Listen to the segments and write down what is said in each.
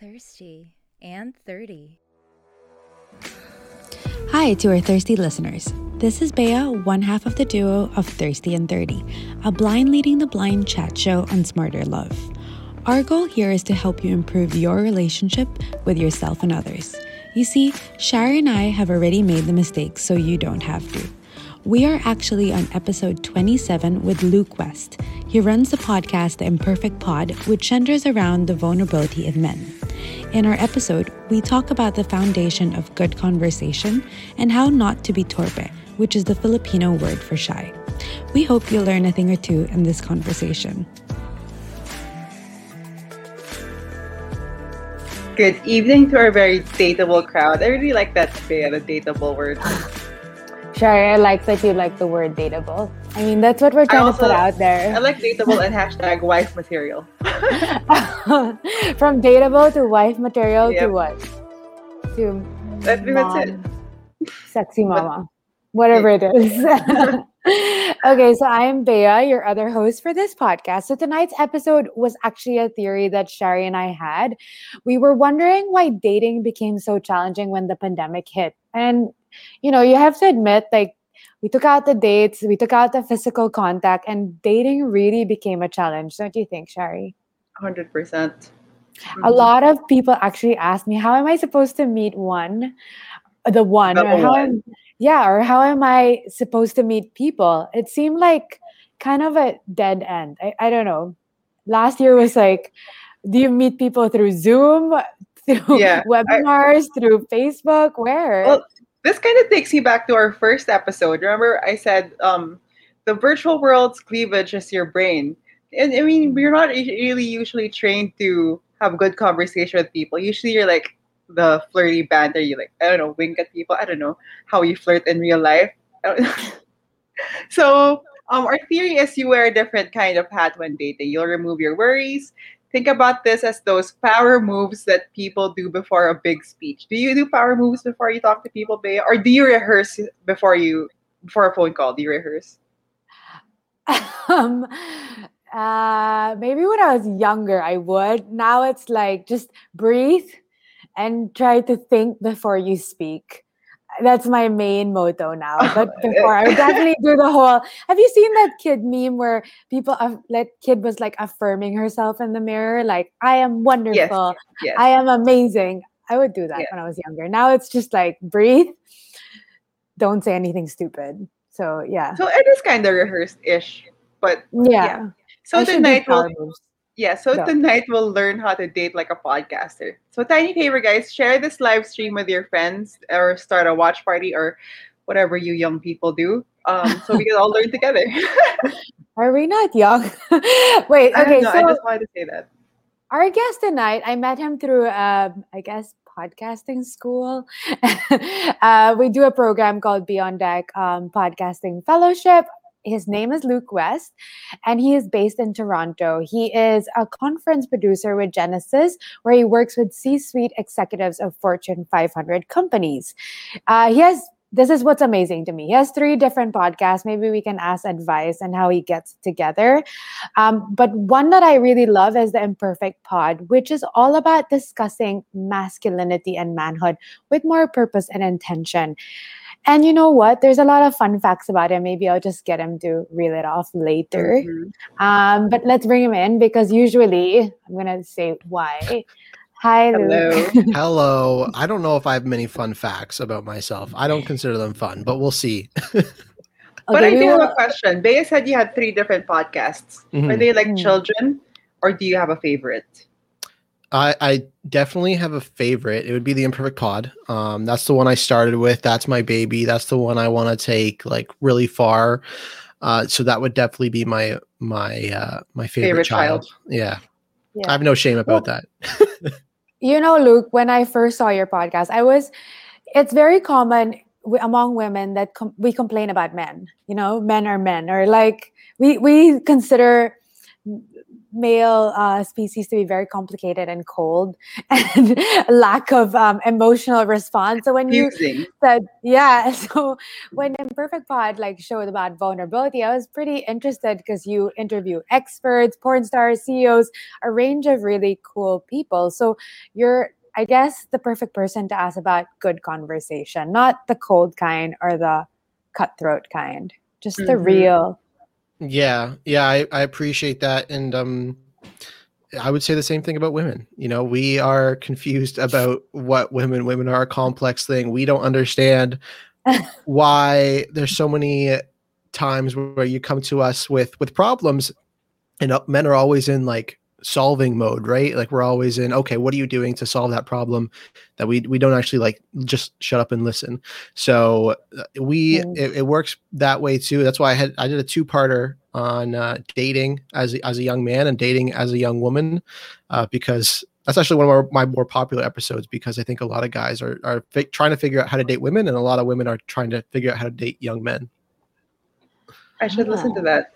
thirsty and 30. Hi to our thirsty listeners. This is Bea, one half of the duo of Thirsty and 30, a blind leading the blind chat show on Smarter Love. Our goal here is to help you improve your relationship with yourself and others. You see, Shari and I have already made the mistakes so you don't have to. We are actually on episode 27 with Luke West. He runs the podcast The Imperfect Pod, which centers around the vulnerability of men. In our episode, we talk about the foundation of good conversation and how not to be torpe, which is the Filipino word for shy. We hope you'll learn a thing or two in this conversation. Good evening to our very dateable crowd. I really like that Bea, the dateable word. Sure, I like that you like the word dateable. I mean, that's what we're trying also, to put out there. I like dateable and hashtag wife material. From dateable to wife material Yep. to what? To I think that's it. Sexy mama. Whatever it is. okay, so I am Bea, your other host for this podcast. So tonight's episode was actually a theory that Shari and I had. We were wondering why dating became so challenging when the pandemic hit. And you know, you have to admit, like, we took out the dates, we took out the physical contact, and dating really became a challenge, don't you think, Shari? 100%. percent A lot of people actually ask me, how am I supposed to meet one? The one, or how am- yeah, or how am I supposed to meet people? It seemed like kind of a dead end. I, I don't know. Last year was like, do you meet people through Zoom, through Yeah, I- webinars, through Facebook? Where? Well, this kind of takes me back to our first episode. Remember, I said um, the virtual world's cleavage is your brain. And I mean, we're not really usually trained to have good conversation with people. Usually, you're like the flirty banter. You like, I don't know, wink at people. I don't know how you flirt in real life. So, um, our theory is you wear a different kind of hat when dating. You'll remove your worries. Think about this as those power moves that people do before a big speech. Do you do power moves before you talk to people, Bea? Or do you rehearse before you before a phone call? Do you rehearse? um uh maybe when i was younger i would now it's like just breathe and try to think before you speak that's my main motto now but before i would definitely do the whole have you seen that kid meme where people uh, that kid was like affirming herself in the mirror? Like i am wonderful. Yes. i am amazing. I would do that Yeah. when i was younger. Now it's just like breathe. Don't say anything stupid. So yeah. So it is kind of rehearsed ish. But yeah, so I should do tonight we'll power moves. Yeah, so No. tonight we'll learn how to date like a podcaster. So tiny favor, guys, share this live stream with your friends or start a watch party or whatever you young people do. Um, so we can all learn together. Are we not young? Wait, okay. don't know, I just wanted to say that. our guest tonight, I met him through, um, I guess, podcasting school. uh, we do a program called Beyond Deck um, Podcasting Fellowship. His name is Luke West, and he is based in Toronto. He is a conference producer with Genesis, where he works with C-suite executives of Fortune 500 companies. Uh, he has this is what's amazing to me. He has three different podcasts. Maybe we can ask advice and how he gets together. Um, but one that I really love is the Imperfect Pod, which is all about discussing masculinity and manhood with more purpose and intention. And you know what? There's a lot of fun facts about him. Maybe I'll just get him to reel it off later. Mhm. Um, but let's bring him in because usually I'm gonna say why. Hi, Luke. Hello. Hello. I don't know if I have many fun facts about myself. I don't consider them fun, but we'll see. but I we do have a question. Bea said you had three different podcasts. Are Mhm. they like Mhm. children or do you have a favorite? I, I definitely have a favorite. It would be the Imperfect Pod. Um, that's the one I started with. That's my baby. That's the one I want to take like really far. Uh, so that would definitely be my my uh, my favorite, Favorite child. child. Yeah. Yeah. I have no shame about that. You know, Luke, when I first saw your podcast, I was, it's very common w- among women that com- we complain about men, you know, men are men, or like we, we consider male uh, species to be very complicated and cold and lack of um, emotional response. So when you said, yeah, so when Imperfect Pod like showed about vulnerability, I was pretty interested because you interview experts, porn stars, CEOs, a range of really cool people. So you're I guess the perfect person to ask about good conversation, not the cold kind or the cutthroat kind, just the Mhm. real. Yeah, yeah, I, I appreciate that, and um, I would say the same thing about women. You know, we are confused about what women. Women are a complex thing. We don't understand why there's so many times where you come to us with with problems, and uh, men are always in like solving mode, right? Like we're always in, okay, what are you doing to solve that problem? That we we don't actually like just shut up and listen. So uh, we it, it works that way too. That's why I had I did a two parter on uh, dating as a, as a young man and dating as a young woman, uh, because that's actually one of our, my more popular episodes because I think a lot of guys are are fi- trying to figure out how to date women and a lot of women are trying to figure out how to date young men. I should listen to that.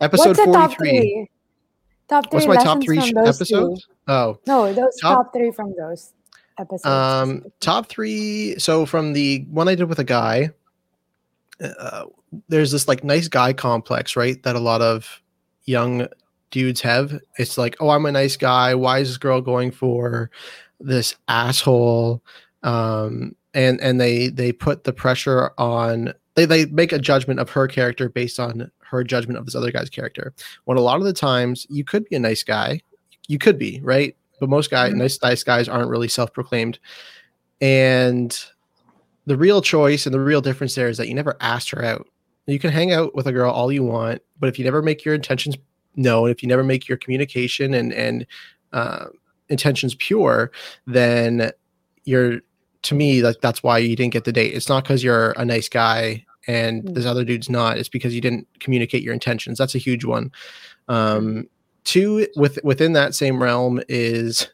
Episode What's the forty top three. Top three What's my top three sh- those two. episodes? Oh, No, those Top- top, three from those episodes. Um, top three. So from the one I did with a guy, uh, there's this like nice guy complex, right? That a lot of young dudes have. It's like, oh, I'm a nice guy. Why is this girl going for this asshole? Um, and and they they put the pressure on. They they make a judgment of her character based on her judgment of this other guy's character. When a lot of the times you could be a nice guy, you could be right, but most guys, Mhm. nice nice guys, aren't really self-proclaimed. And the real choice and the real difference there is that you never asked her out. You can hang out with a girl all you want, but if you never make your intentions known, if you never make your communication and and uh, intentions pure, then you're to me like that's why you didn't get the date. It's not because you're a nice guy and Mm. this other dude's not. It's because you didn't communicate your intentions. That's a huge one. Um, two with within that same realm is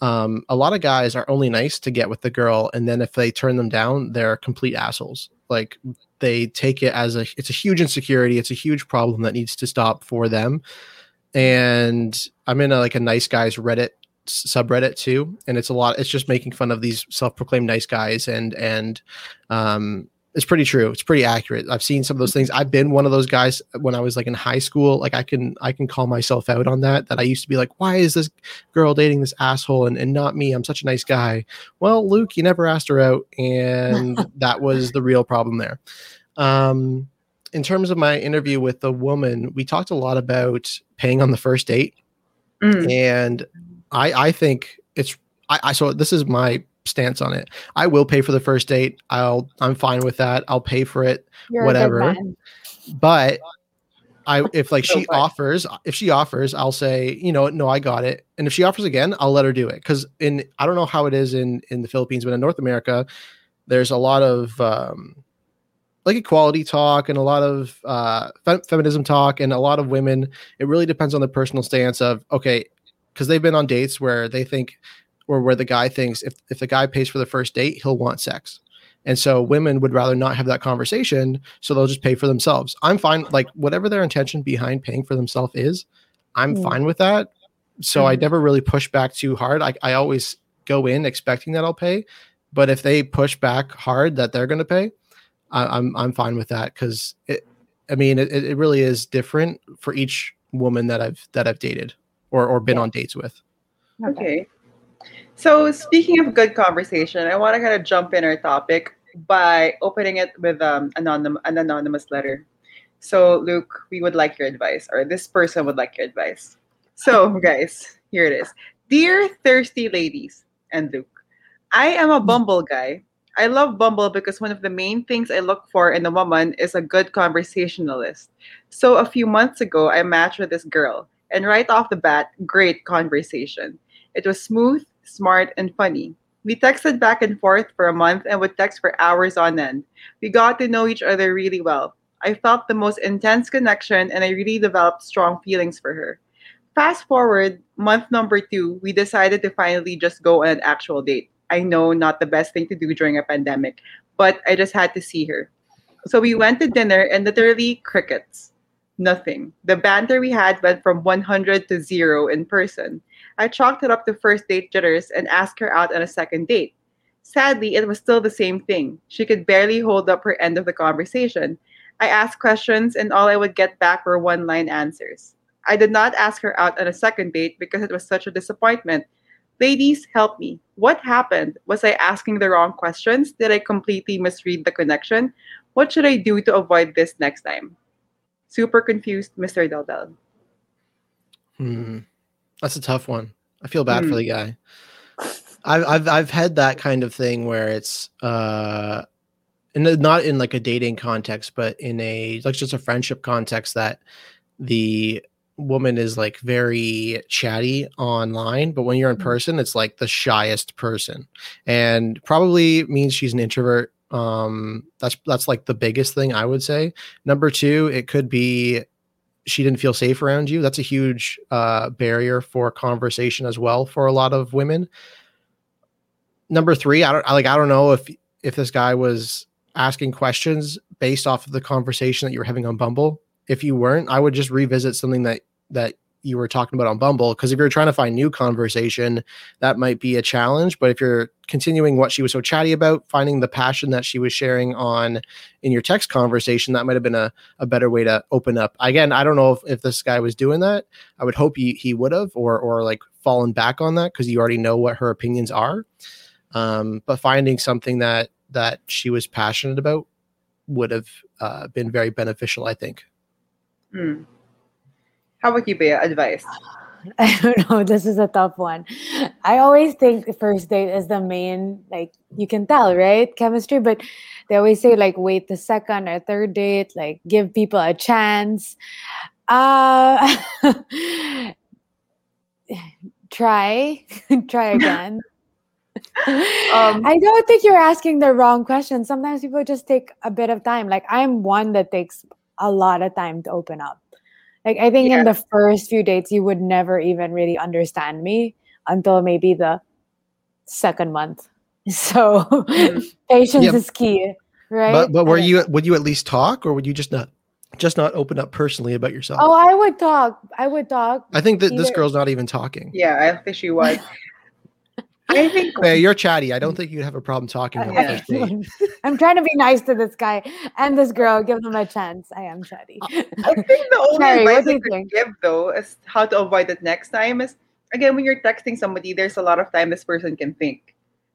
um, a lot of guys are only nice to get with the girl, and then if they turn them down, they're complete assholes. Like they take it as a it's a huge insecurity. It's a huge problem that needs to stop for them. And I'm in a, like a nice guys Reddit subreddit too, and it's a lot. It's just making fun of these self-proclaimed nice guys, and and um, it's pretty true. It's pretty accurate. I've seen some of those things. I've been one of those guys when I was like in high school. Like I can I can call myself out on that. That I used to be like, why is this girl dating this asshole and, and not me? I'm such a nice guy. Well, Luke, you never asked her out, and that was the real problem there. Um, in terms of my interview with the woman, we talked a lot about paying on the first date, Mm. and I I think it's I, I so this is my stance on it. I will pay for the first date. I'll I'm fine with that. I'll pay for it You're whatever. a good man. but I if like So she fine. offers if she offers I'll say you know no I got it and if she offers again I'll let her do it because in I don't know how it is in in the Philippines but in North America there's a lot of um like equality talk and a lot of uh fe- feminism talk and a lot of women it really depends on the personal stance of okay because they've been on dates where they think or where the guy thinks if if the guy pays for the first date he'll want sex and so women would rather not have that conversation so they'll just pay for themselves i'm fine like whatever their intention behind paying for themselves is i'm Mm. fine with that so i Mhm. never really push back too hard I, I always go in expecting that i'll pay but if they push back hard that they're going to pay I, i'm i'm fine with that because it i mean it, it really is different for each woman that i've that i've dated or or been Yeah. on dates with Okay. So speaking of good conversation, I want to kind of jump in our topic by opening it with um anonym, an anonymous letter. So Luke, we would like your advice, or this person would like your advice. So guys, here it is. Dear thirsty ladies and Luke, I am a Bumble guy. I love Bumble because one of the main things I look for in a woman is a good conversationalist. So a few months ago, I matched with this girl, and right off the bat, great conversation. It was smooth, smart, and funny. We texted back and forth for a month and would text for hours on end. We got to know each other really well. I felt the most intense connection and I really developed strong feelings for her. Fast forward, month number two, we decided to finally just go on an actual date. I know not the best thing to do during a pandemic, but I just had to see her. So we went to dinner and literally crickets. Nothing. The banter we had went from 100 to zero in person. I chalked it up to first date jitters and asked her out on a second date. Sadly, it was still the same thing. She could barely hold up her end of the conversation. I asked questions, and all I would get back were one line answers. I did not ask her out on a second date because it was such a disappointment. Ladies, help me. What happened? Was I asking the wrong questions? Did I completely misread the connection? What should I do to avoid this next time? Super confused, Mr. Del. Hmm. That's a tough one. I feel bad for Hmm. the guy. I've I've I've had that kind of thing where it's uh and not in like a dating context, but in a like just a friendship context that the woman is like very chatty online, but when you're in Mhm. person, it's like the shyest person. And probably means she's an introvert. Um that's that's like the biggest thing I would say. Number two, it could be she didn't feel safe around you. That's a huge uh, barrier for conversation as well for a lot of women. Number three, I don't I like. I don't know if if this guy was asking questions based off of the conversation that you were having on Bumble. If you weren't, I would just revisit something that that you were talking about on Bumble. Because if you're trying to find new conversation, that might be a challenge. But if you're continuing what she was so chatty about, finding the passion that she was sharing on in your text conversation, that might have been a a better way to open up. Again, I don't know if, if this guy was doing that. I would hope he he would have or or like fallen back on that because you already know what her opinions are. Um, but finding something that that she was passionate about would have uh, been very beneficial, I think. Hmm. How about you, Bea? Advice. I don't know. This is a tough one. I always think the first date is the main, like, you can tell, right? Chemistry, but they always say, like, wait the second or third date, like, give people a chance. Uh, try, try again. Um, I don't think you're asking the wrong question. Sometimes people just take a bit of time. Like, I'm one that takes a lot of time to open up. Like I think Yeah. in the first few dates, you would never even really understand me until maybe the second month. So Mm. patience Yeah. is key, right? But but were And- you would you at least talk or would you just not just not open up personally about yourself? Oh, I would talk. I would talk. I think that this girl's not even talking. yeah, I think she was. I think Hey, you're chatty. I don't think you'd have a problem talking on Yeah. the. I'm trying to be nice to this guy and this girl. Give them a chance. I am chatty. I think the only Sorry, advice I you could give though is how to avoid it next time is again when you're texting somebody, there's a lot of time this person can think.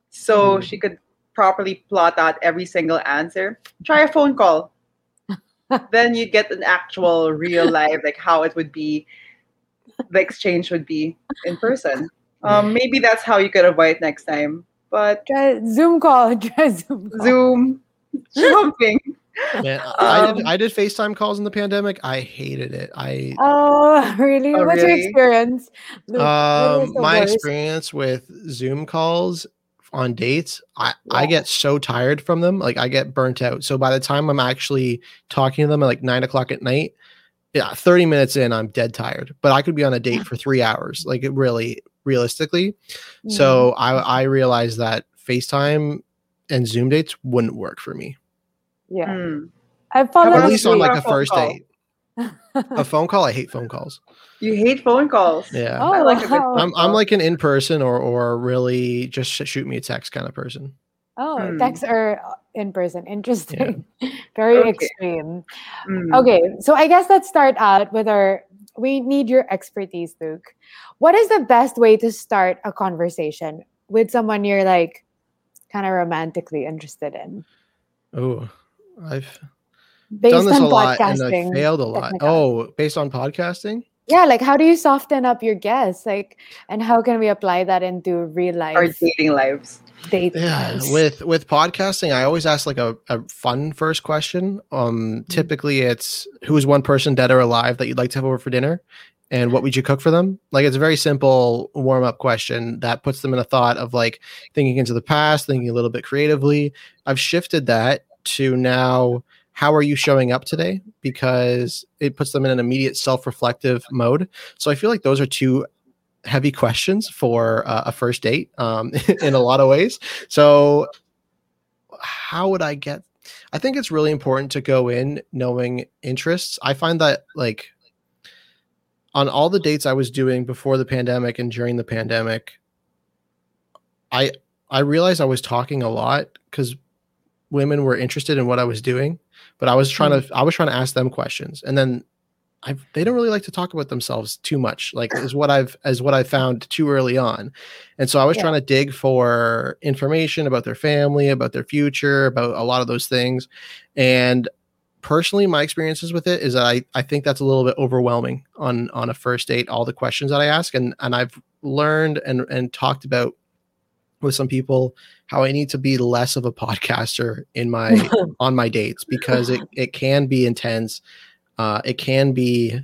So Mhm. she could properly plot out every single answer. Try a phone call. then you get an actual real life, like how it would be, the exchange would be in person. Um, maybe that's how you could avoid next time. But Try Zoom call. Try Zoom call. Zoom, something. Man, I did Um, I did FaceTime calls in the pandemic. I hated it. I Oh, really? Oh, What's your experience? Luke? What is um my worst? experience with Zoom calls on dates, I, I get so tired from them. Like I get burnt out. So by the time I'm actually talking to them at like nine o'clock at night, yeah, 30 minutes in, I'm dead tired. But I could be on a date for three hours, like it really realistically. Mm. So I I realized that FaceTime and Zoom dates wouldn't work for me. yeah, Hmm. I How follow. about At least on like a a first call? date. A phone call, I hate phone calls. You hate phone calls. Yeah. oh, I like a good wow. I'm I'm like an in person or or really just shoot me a text kind of person. oh, Hmm. text or in person. Interesting. Very Okay. extreme. Hmm. Okay, so I guess let's start out with our. We need your expertise, Luke. What is the best way to start a conversation with someone you're like kind of romantically interested in? Oh, I've Based done this on a lot and I failed a lot. technical. Oh, based on podcasting? Yeah, like how do you soften up your guests? Like, and how can we apply that into real Our life dating lives. date? Yeah, lives? with with podcasting, I always ask like a, a fun first question. Um, typically it's who's one person dead or alive that you'd like to have over for dinner, and what would you cook for them? Like it's a very simple warm up question that puts them in a thought of like thinking into the past, thinking a little bit creatively. I've shifted that to now. How are you showing up today? Because it puts them in an immediate self reflective mode. So I feel like those are two heavy questions for uh, a first date um, in a lot of ways. So, how would I get? I think it's really important to go in knowing interests. I find that like on all the dates I was doing before the pandemic and during the pandemic, I I realized I was talking a lot because women were interested in what I was doing, but I was trying Mm. to I was trying to ask them questions, and then I they don't really like to talk about themselves too much, like is what I've as what I found too early on, and so I was Yeah. trying to dig for information about their family, about their future, about a lot of those things, and personally my experiences with it is that I, I think that's a little bit overwhelming on on a first date all the questions that i ask. And and i've learned and and talked about with some people how i need to be less of a podcaster in my on my dates because it, it can be intense. Uh it can be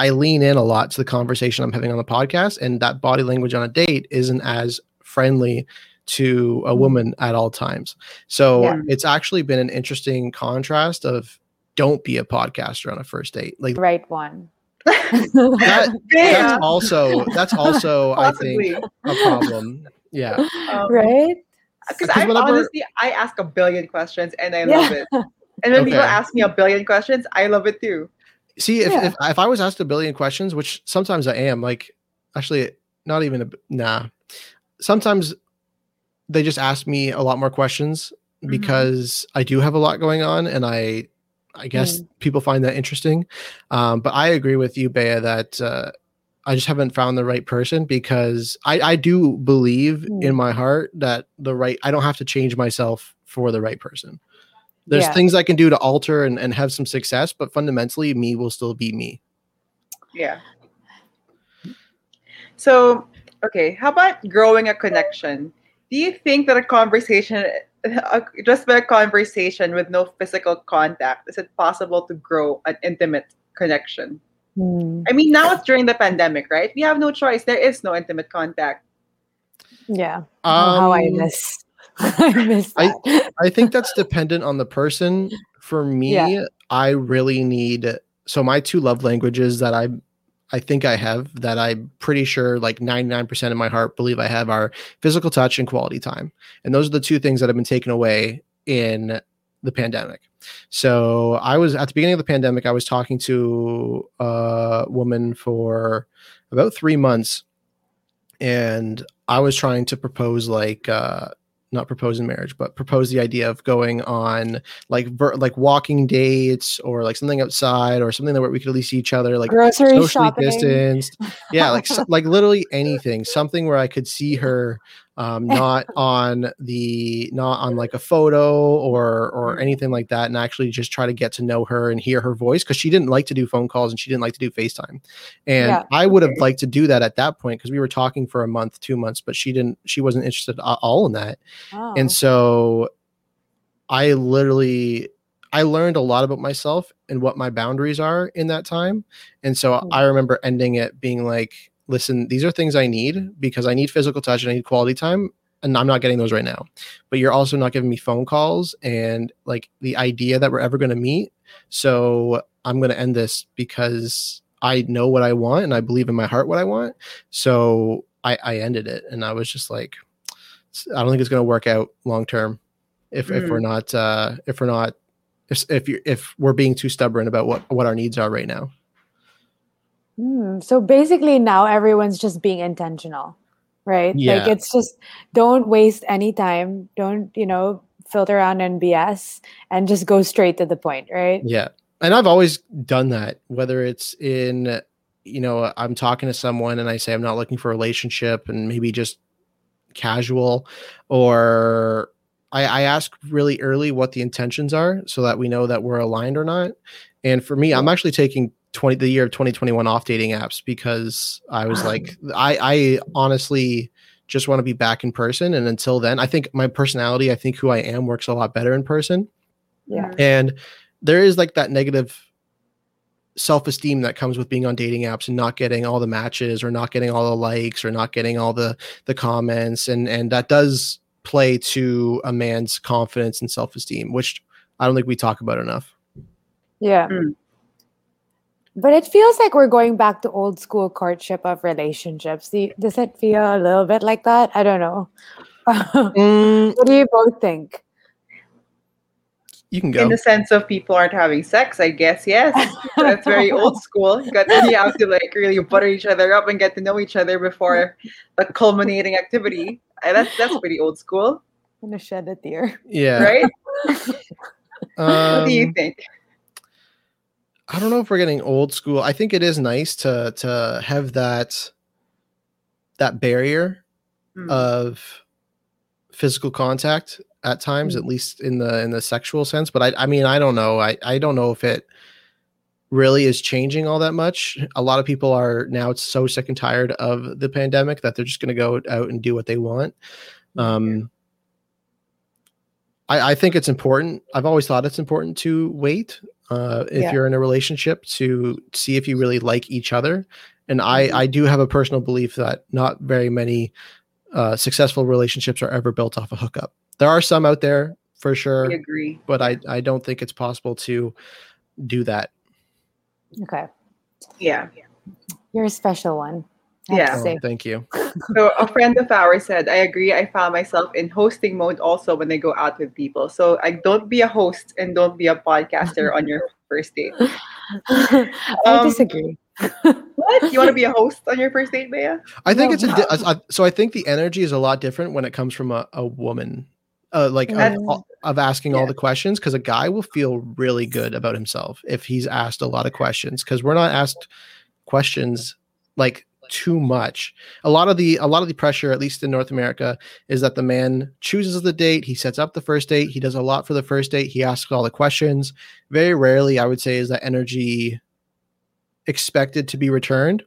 i lean in a lot to the conversation i'm having on the podcast and that body language on a date isn't as friendly to a woman at all times. So Yeah. it's actually been an interesting contrast of don't be a podcaster on a first date like right one. that, that's also that's also i think a problem yeah Um, right? Because I whenever- honestly, I ask a billion questions and I Yeah. love it. And when people ask me a billion questions, I love it too. see if, Yeah. if if i was asked a billion questions which sometimes i am like actually not even a nah sometimes they just ask me a lot more questions Mhm. because i do have a lot going on and i i guess people find that interesting um but i agree with you bea that uh I just haven't found the right person because I, I do believe Mm. in my heart that the right I don't have to change myself for the right person. There's Yeah. things I can do to alter and, and have some success, but fundamentally me will still be me. Yeah. So, okay, how about growing a connection? Do you think that a conversation, a, just by a conversation with no physical contact, is it possible to grow an intimate connection? Hmm. I mean, now it's during the pandemic, right? We have no choice. There is no intimate contact. Yeah. oh, how I Um, miss. I miss I- I think that's dependent on the person. For me, Yeah. I really need so my two love languages that I I think I have that I'm pretty sure like 99% of my heart believe I have are physical touch and quality time. And those are the two things that have been taken away in the pandemic. So I was at the beginning of the pandemic, I was talking to a woman for about three months and I was trying to propose like uh not propose in marriage, but propose the idea of going on like ver- like walking dates or like something outside or something that where we could at least see each other like Grocery socially shopping. distanced. Yeah, like so- like literally anything, something where I could see her um not on the not on like a photo or or anything like that and actually just try to get to know her and hear her voice because she didn't like to do phone calls and she didn't like to do FaceTime. And Yeah. I would have liked to do that at that point because we were talking for a month, two months, but she didn't she wasn't interested at all in that. Oh. And so I literally I learned a lot about myself and what my boundaries are in that time. And so Hmm. I remember ending it being like, listen, these are things I need because I need physical touch and I need quality time. And I'm not getting those right now. But you're also not giving me phone calls and like the idea that we're ever going to meet. So I'm going to end this because I know what I want and I believe in my heart what I want. So I, I ended it. And I was just like, I don't think it's going to work out long term if if we're not uh if we're not if if you if we're being too stubborn about what what our needs are right now. Hmm, so basically now everyone's just being intentional, right? Yeah. Like it's just don't waste any time. Don't, you know, filter around and BS and just go straight to the point, right? Yeah. And I've always done that whether it's in you know I'm talking to someone and I say I'm not looking for a relationship and maybe just casual or I, I ask really early what the intentions are so that we know that we're aligned or not. And for me, I'm actually taking 20 the year of 2021 off dating apps because I was like I I honestly just want to be back in person and until then I think my personality, I think who I am works a lot better in person Yeah. and there is like that negative self-esteem that comes with being on dating apps and not getting all the matches or not getting all the likes or not getting all the the comments and and that does play to a man's confidence and self-esteem which i don't think we talk about enough Yeah. Mm. But it feels like we're going back to old school courtship of relationships. Do you- does it feel a little bit like that? I don't know. Mm, what do you both think? You can go. In the sense of people aren't having sex, I guess yes. That's very old school. You got you have to like really butter each other up and get to know each other before the culminating activity. And that's that's pretty old school, I'm gonna shed a tear. yeah. right? what do you Um, think? I don't know if we're getting old school. I think it is nice to to have that that barrier Hmm. of physical contact at times, Hmm. at least in the in the sexual sense. But I I mean I don't know. I I don't know if it really is changing all that much. A lot of people are now so sick and tired of the pandemic that they're just going to go out and do what they want. Um, I, I think it's important. I've always thought it's important to wait uh, if Yeah. you're in a relationship to see if you really like each other. And I, Mhm. I do have a personal belief that not very many uh, successful relationships are ever built off a hookup. There are some out there for sure, We agree. but I, I don't think it's possible to do that. Okay. Yeah. You're a special one. I have Yeah. Oh, thank you. So a friend of ours said, I agree. I found myself in hosting mode also when I go out with people. So I don't be a host and don't be a podcaster on your first date. I Um, disagree. What? You want to be a host on your first date, Bea? I think No. it's a, di- a- a- so. I think the energy is a lot different when it comes from a, a woman, uh, like of, of asking all the questions. Because a guy will feel really good about himself if he's asked a lot of questions. Because we're not asked questions like too much. A lot of the a lot of the pressure, at least in North America, is that the man chooses the date. He sets up the first date. He does a lot for the first date. He asks all the questions. Very rarely, I would say, is that energy expected to be returned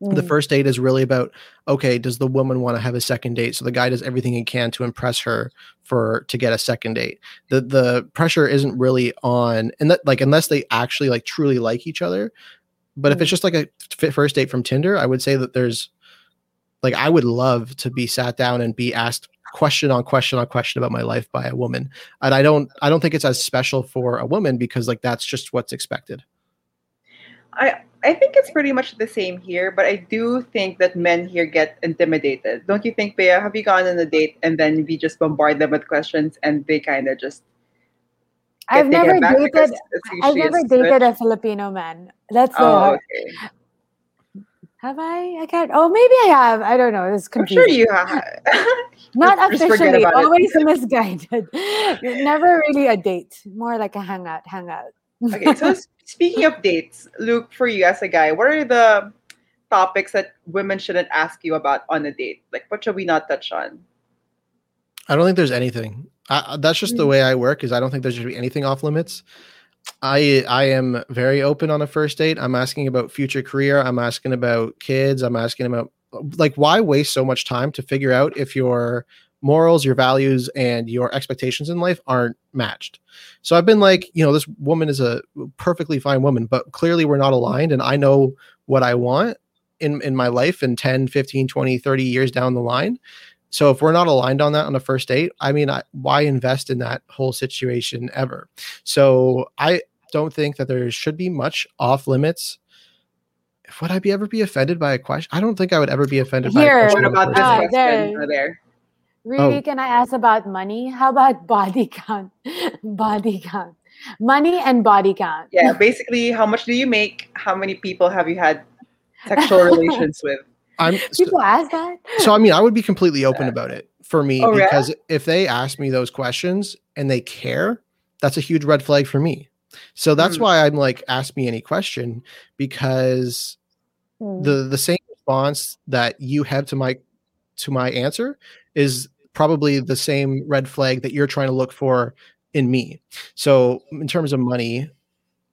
the Mm. first date is really about okay does the woman want to have a second date so the guy does everything he can to impress her for to get a second date the the pressure isn't really on and that like unless they actually like truly like each other but if it's Mm. just like a first date from tinder i would say that there's like i would love to be sat down and be asked question on question on question about my life by a woman and i don't i don't think it's as special for a woman because like that's just what's expected I I think it's pretty much the same here, but I do think that men here get intimidated. Don't you think, Bea? Have you gone on a date and then we just bombard them with questions and they kind of just I've taken never aback dated. I've a never switch? dated a Filipino man. That's the Oh, okay. have I? I can't. Oh, maybe I have. I don't know. It's confusing. I'm sure you have. Not officially. about it. Always misguided. Never really a date. More like a hangout. Hangout. okay, so speaking of dates, Luke, for you as a guy, what are the topics that women shouldn't ask you about on a date? Like, what should we not touch on? I don't think there's anything. I, that's just the Mm. way I work. Is I don't think there should be anything off limits. I I am very open on a first date. I'm asking about future career. I'm asking about kids. I'm asking about like why waste so much time to figure out if your morals, your values, and your expectations in life aren't matched. So I've been like, you know, this woman is a perfectly fine woman, but clearly we're not aligned and I know what I want in in my life in 10, 15, 20, 30 years down the line. So if we're not aligned on that on the first date, I mean, I, why invest in that whole situation ever? So I don't think that there should be much off limits. Would I be ever be offended by a question? I don't think I would ever be offended by Here. a What question. on about this date. Uh, question there. there? Really? Oh. Can I ask about money? How about body count? body count. Money and body count. Yeah, basically, how much do you make? How many people have you had sexual relations with? I'm People ask that. so I mean, I would be completely open about it for me Oh, because if they ask me those questions and they care, that's a huge red flag for me. So that's Hmm. why I'm like, ask me any question because Mm. the the same response that you have to my to my answer is probably the same red flag that you're trying to look for in me. So in terms of money,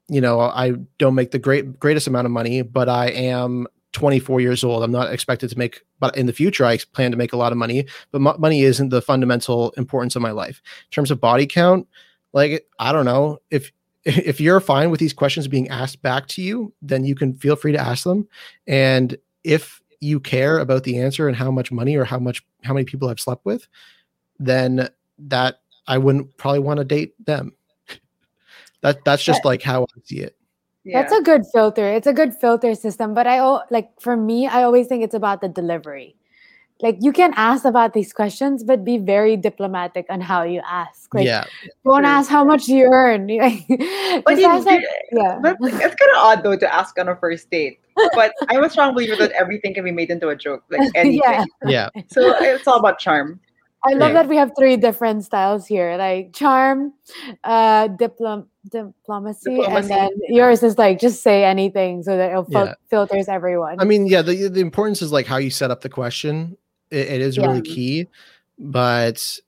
you know, I don't make the great greatest amount of money, but I am 24 years old. I'm not expected to make, but in the future, I plan to make a lot of money. But mo- money isn't the fundamental importance of my life. In terms of body count, like I don't know if if you're fine with these questions being asked back to you, then you can feel free to ask them. And if you care about the answer and how much money or how much how many people I've slept with, then that I wouldn't probably want to date them. That that's just like how I see it. Yeah. That's a good filter. It's a good filter system. But I like for me, I always think it's about the delivery. like you can ask about these questions, but be very diplomatic on how you ask. Like yeah, don't True. ask how much you earn. But you, ask, like, yeah. but it's kind of odd though to ask on a first date. But I'm a strong believer that everything can be made into a joke, like anything. yeah. yeah, So it's all about charm. I love that we have three different styles here, like charm, uh, diplom- diplomacy, and then yours is like just say anything so that it Yeah. filters everyone. I mean, yeah, the the importance is like how you set up the question. It, it is really Yeah. key, but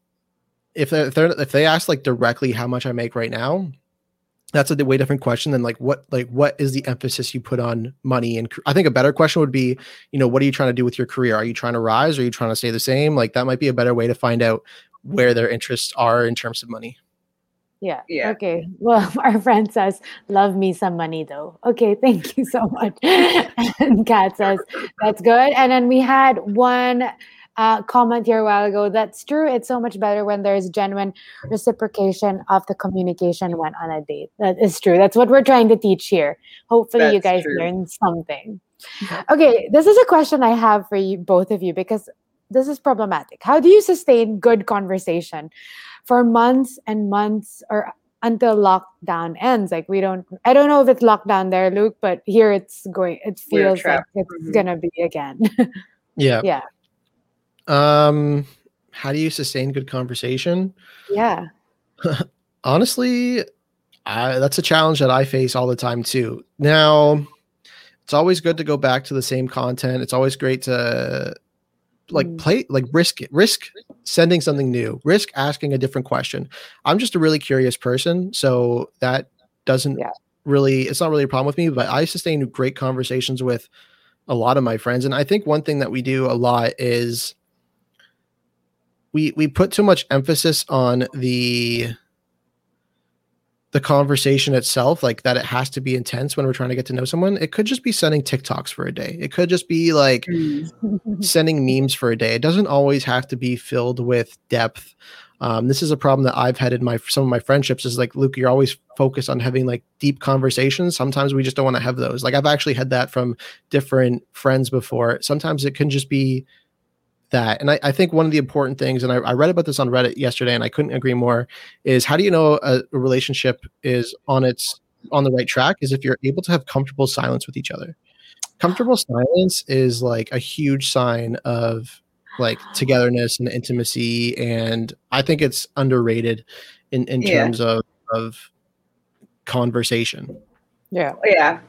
if they if, they're, if they ask like directly how much I make right now, that's a way different question than like what like what is the emphasis you put on money and i think a better question would be you know what are you trying to do with your career? Are you trying to rise? Or are you trying to stay the same? Like that might be a better way to find out where their interests are in terms of money. yeah. Yeah. Okay. Well, our friend says, "Love me some money, though." Okay, thank you so much. and Kat says, "That's good." And then we had one. Uh, comment here a while ago. That's true. It's so much better when there's genuine reciprocation of the communication when on a date. That is true. That's what we're trying to teach here. Hopefully, you guys true. learn something. Okay, this is a question I have for you, both of you, because this is problematic. How do you sustain good conversation for months and months or until lockdown ends? Like we don't, I don't know if it's lockdown there, Luke, but here it's going. It feels like trapped. it's Mhm. gonna be again. Yeah. yeah, Um how do you sustain good conversation? yeah, honestly I, that's a challenge that i face all the time too now it's always good to go back to the same content it's always great to like Mm. play like risk it risk sending something new risk asking a different question i'm just a really curious person so that doesn't Yeah. really it's not really a problem with me but i sustain great conversations with a lot of my friends and i think one thing that we do a lot is we we put too much emphasis on the the conversation itself like that it has to be intense when we're trying to get to know someone. It could just be sending tiktoks for a day. It could just be like sending memes for a day. It doesn't always have to be filled with depth. Um, this is a problem that i've had in my some of my friendships is like luke you're always focused on having like deep conversations. Sometimes we just don't want to have those. Like i've actually had that from different friends before. Sometimes it can just be that. And I, I think one of the important things, and I, I read about this on Reddit yesterday, and I couldn't agree more, is how do you know a, a relationship is on its on the right track? Is if you're able to have comfortable silence with each other. Comfortable silence is like a huge sign of like togetherness and intimacy, and I think it's underrated in in Yeah. terms of of conversation. yeah. Oh, yeah.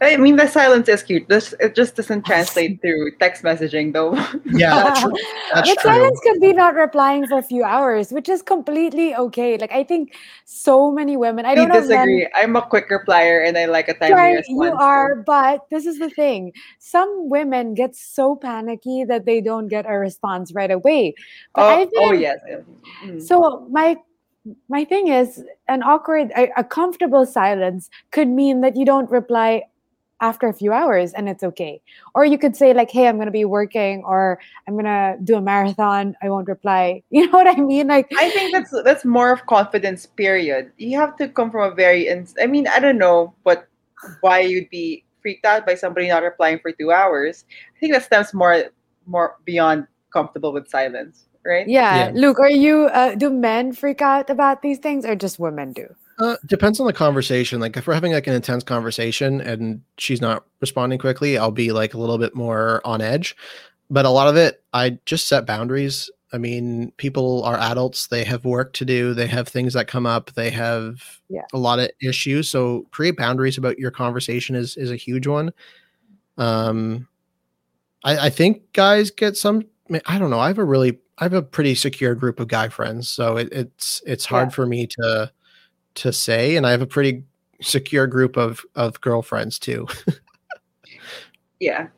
I mean, the silence is cute. This it just doesn't translate through text messaging, though. Yeah, that's true. That's but true. silence could be not replying for a few hours, which is completely okay. Like I think so many women. I I don't know. if men- disagree. I'm a quick replier, and I like a timely Right, response. you are, but this is the thing. Some women get so panicky that they don't get a response right away. But Oh, I've oh yes. Mm. So my my thing is an awkward, a, a comfortable silence could mean that you don't reply after a few hours and it's okay. Or you could say like, "Hey, I'm gonna be working," or "I'm gonna do a marathon. I won't reply." You know what I mean? Like, I think that's that's more of confidence. Period. You have to come from a very. Ins- I mean, I don't know, but why you'd be freaked out by somebody not replying for two hours? I think that stems more more beyond comfortable with silence, right? yeah, Yeah. Luke, are you? Uh, do men freak out about these things, or just women do? Uh, depends on the conversation. Like if we're having like an intense conversation and she's not responding quickly, I'll be like a little bit more on edge. But a lot of it, I just set boundaries. I mean, people are adults. They have work to do. They have things that come up. They have Yeah. a lot of issues. So create boundaries about your conversation is is a huge one. Um, I, I think guys get some. I don't know. I have a really, I have a pretty secure group of guy friends. So it, it's it's hard Yeah. for me to to say and i have a pretty secure group of of girlfriends too Yeah,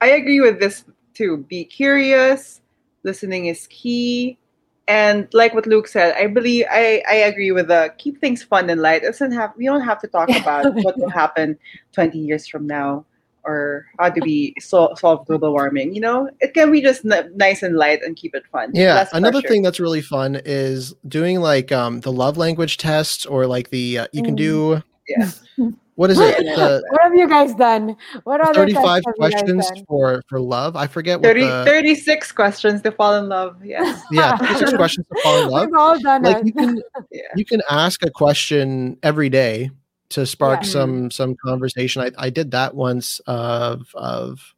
I agree with this too. Be curious. Listening is key. And like what Luke said, I believe I, I agree with the keep things fun and light. It doesn't have we don't have to talk about what will happen twenty years from now or how do we sol- solve global warming. You know, it can be just n- nice and light and keep it fun. yeah Less another pressure. thing that's really fun is doing like um the love language tests or like the uh, you can do Yeah. what is it? The what have you guys done? What are 35 have questions for for love. I forget what 30, the 36 questions to fall in love. Yes. yeah, 36 questions to fall in love. We've all done Like it. you can Yeah. you can ask a question every day to spark Yeah. some some conversation. I, I did that once of of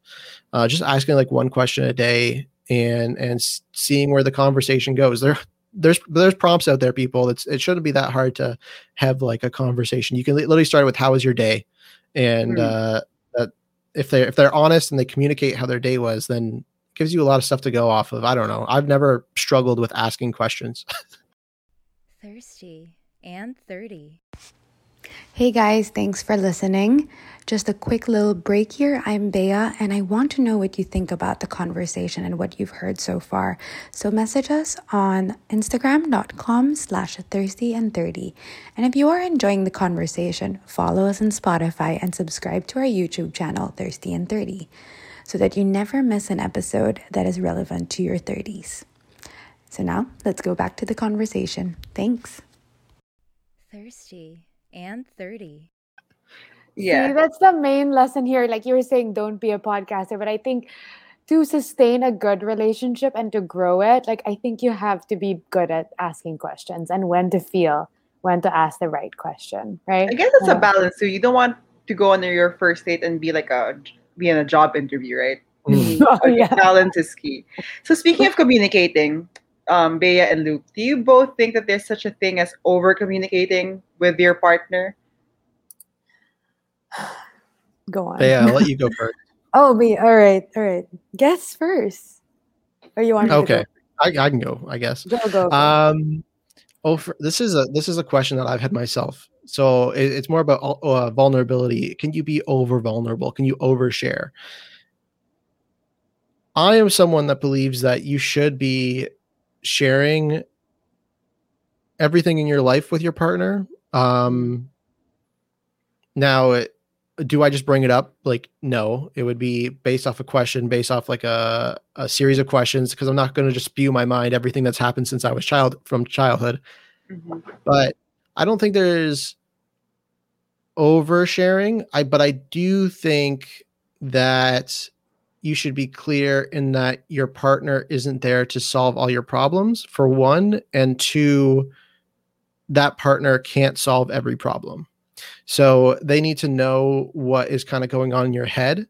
uh, just asking like one question a day and and seeing where the conversation goes. There there's there's prompts out there, people. It's it shouldn't be that hard to have like a conversation. You can literally start with how was your day, and Hmm. uh, that if they if they're honest and they communicate how their day was, then it gives you a lot of stuff to go off of. I don't know. I've never struggled with asking questions. thirsty, and 30. Hey guys, thanks for listening. Just a quick little break here. I'm Bea and I want to know what you think about the conversation and what you've heard so far. So message us on instagram.com slash thirsty and 30. And if you are enjoying the conversation, follow us on Spotify and subscribe to our YouTube channel, Thirsty and 30, so that you never miss an episode that is relevant to your 30s. So now let's go back to the conversation. Thanks. Thirsty, and 30. Yeah. See, that's the main lesson here. Like you were saying, don't be a podcaster. But I think to sustain a good relationship and to grow it, like I think you have to be good at asking questions and when to feel when to ask the right question, right? I guess it's a balance too. You don't want to go on your first date and be like a be in a job interview, right? Mm. Oh, yeah. Balance is key. So speaking of communicating, um, Bea and Luke, do you both think that there's such a thing as over communicating with your partner? Go on. But yeah, I'll let you go first. Oh, me. All right. All right. Guess first. Or you want me Okay, I, I can go. I guess. go? Go, go. go. Um, oh, for, this is a this is a question that I've had myself. So it, it's more about uh, vulnerability. Can you be over vulnerable? Can you overshare? I am someone that believes that you should be sharing everything in your life with your partner. Um, now, it, do I just bring it up? Like, no, it would be based off a question, based off like a, a series of questions, because I'm not going to just spew my mind everything that's happened since I was child from childhood. Mhm. But I don't think there's oversharing. I but I do think that you should be clear in that your partner isn't there to solve all your problems for one and two that partner can't solve every problem. So they need to know what is kind of going on in your head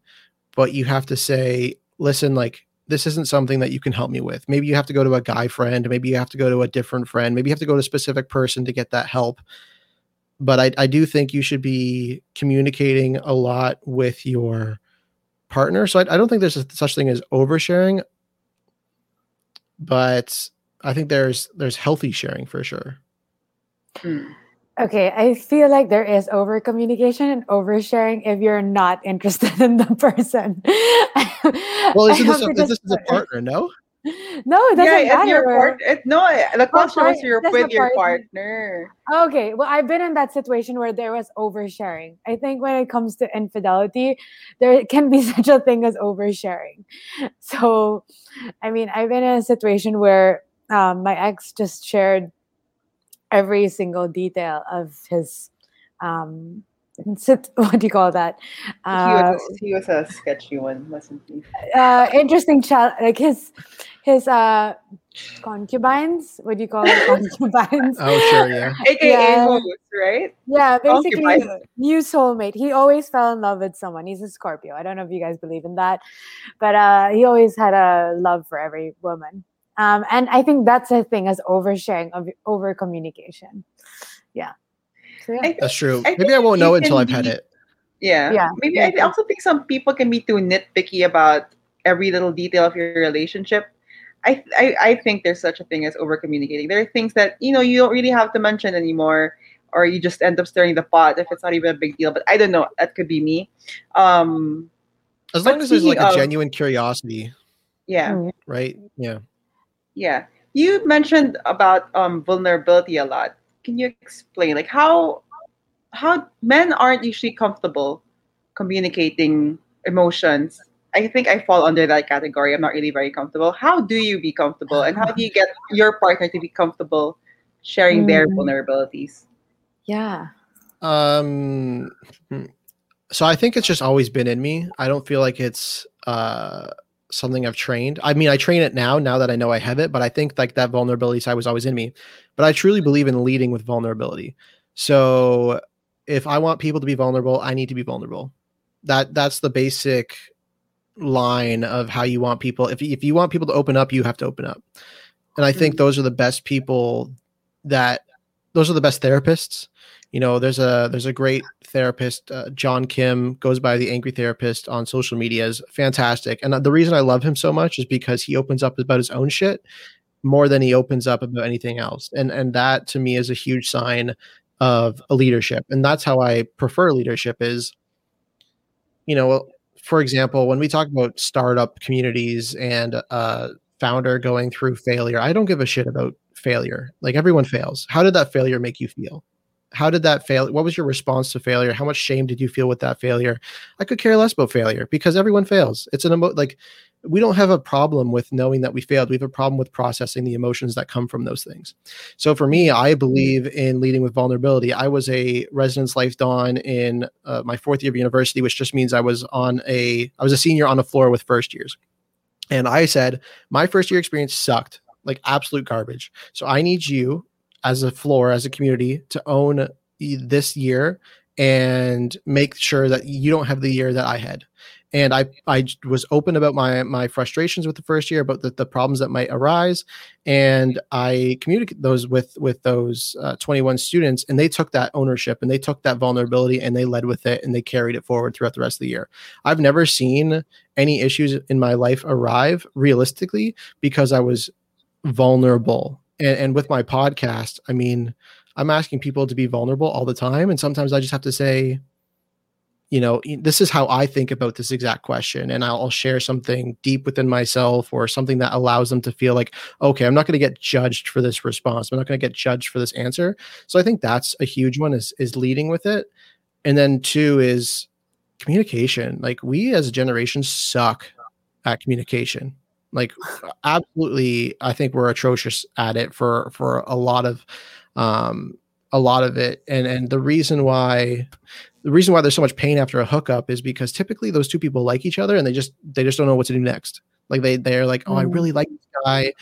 but you have to say listen like this isn't something that you can help me with. Maybe you have to go to a guy friend maybe you have to go to a different friend maybe you have to go to a specific person to get that help. But I, I do think you should be communicating a lot with your partner. So I, I don't think there's a, such thing as oversharing, but I think there's there's healthy sharing for sure. Mm. Okay, I feel like there is over communication and oversharing if you're not interested in the person. Well, isn't this a, this is a partner? No, No, it doesn't Yeah, matter. your part, it, no, the question was part- with your partner. Okay, well, I've been in that situation where there was oversharing. I think when it comes to infidelity, there can be such a thing as oversharing. So, I mean, I've been in a situation where um, my ex just shared every single detail of his, um, what do you call that? he, Uh, was, he was a sketchy one, wasn't he? uh, interesting child, like his, his uh, concubines. What do you call it? Concubines. oh sure, yeah. AKA Yeah. host, right? Yeah, basically, Concubine. new soulmate. He always fell in love with someone. He's a Scorpio. I don't know if you guys believe in that, but uh, he always had a love for every woman. Um, and I think that's a thing as oversharing, of over communication. Yeah. So. I, That's true. I Maybe I won't know until can I've had it. Yeah. Yeah, Maybe me I also think some people can be too nitpicky about every little detail of your relationship. I, I I think there's such a thing as over communicating. There are things that you know you don't really have to mention anymore, or you just end up stirring the pot if it's not even a big deal. But I don't know. That could be me. Um, As long as there's like a of- genuine curiosity, yeah, Mm. right? Yeah. yeah. You mentioned about um vulnerability a lot. Can you explain like how how men aren't usually comfortable communicating emotions? I think I fall under that category. I'm not really very comfortable. How do you be comfortable, and how do you get your partner to be comfortable sharing their Mm. vulnerabilities? Yeah. Um, hmm. so I think it's just always been in me. I don't feel like it's uh something I've trained. I mean, I train it now, now that I know I have it, but I think like that vulnerability side was always in me. But I truly believe in leading with vulnerability. So if I want people to be vulnerable, I need to be vulnerable. That that's the basic line of how you want people. If if you want people to open up, you have to open up. And I think mm-hmm. those are the best people that those are the best therapists. You know, there's a there's a great therapist, uh, John Kim, goes by the Angry Therapist on social media. is fantastic, and the reason I love him so much is because he opens up about his own shit more than he opens up about anything else, and and that to me is a huge sign of a leadership, and that's how I prefer leadership. Is you know, for example, when we talk about startup communities and uh founder going through failure, I don't give a shit about failure. Like everyone fails. How did that failure make you feel? How did that fail? What was your response to failure? How much shame did you feel with that failure? I could care less about failure because everyone fails. It's an emo- like we don't have a problem with knowing that we failed. We have a problem with processing the emotions that come from those things. So for me, I believe in leading with vulnerability. I was a residence life don in uh, my fourth year of university, which just means I was on a I was a senior on the floor with first years. And I said, my first year experience sucked like absolute garbage. So I need you as a floor, as a community, to own this year and make sure that you don't have the year that I had. And I, I was open about my my frustrations with the first year, about the, the problems that might arise, and I communicate those with with those uh, 21 students, and they took that ownership and they took that vulnerability and they led with it and they carried it forward throughout the rest of the year. I've never seen any issues in my life arrive realistically because I was vulnerable. And, and with my podcast, I mean, I'm asking people to be vulnerable all the time. And sometimes I just have to say, you know, this is how I think about this exact question. And I'll, I'll share something deep within myself or something that allows them to feel like, okay, I'm not going to get judged for this response. I'm not going to get judged for this answer. So I think that's a huge one is, is leading with it. And then two is communication. Like we as a generation suck at communication like absolutely i think we're atrocious at it for for a lot of um a lot of it and and the reason why the reason why there's so much pain after a hookup is because typically those two people like each other and they just they just don't know what to do next like they they're like oh i mm. really like this guy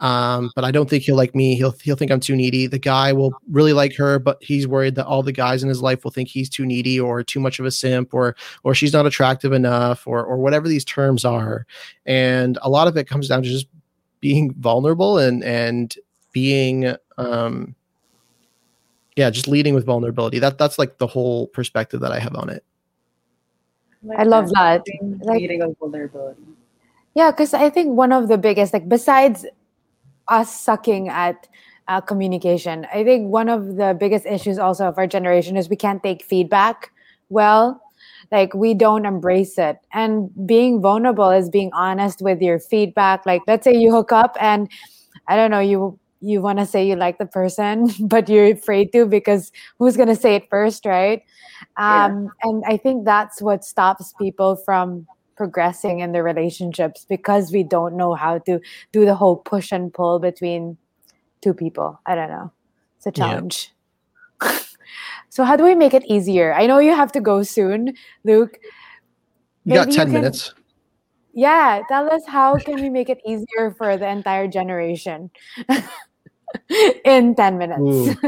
um, but I don't think he'll like me. He'll he'll think I'm too needy. The guy will really like her, but he's worried that all the guys in his life will think he's too needy or too much of a simp or or she's not attractive enough or or whatever these terms are. And a lot of it comes down to just being vulnerable and and being um yeah, just leading with vulnerability. That that's like the whole perspective that I have on it. Like I love that. Leading, like, vulnerability. Yeah, because I think one of the biggest, like besides us sucking at uh, communication. I think one of the biggest issues also of our generation is we can't take feedback well. Like we don't embrace it. And being vulnerable is being honest with your feedback. Like let's say you hook up and I don't know, you you want to say you like the person, but you're afraid to because who's going to say it first, right? Um, yeah. And I think that's what stops people from progressing in the relationships because we don't know how to do the whole push and pull between two people. I don't know. It's a challenge. Yeah. so how do we make it easier? I know you have to go soon, Luke. You got 10 you can, minutes. Yeah, tell us how can we make it easier for the entire generation in 10 minutes.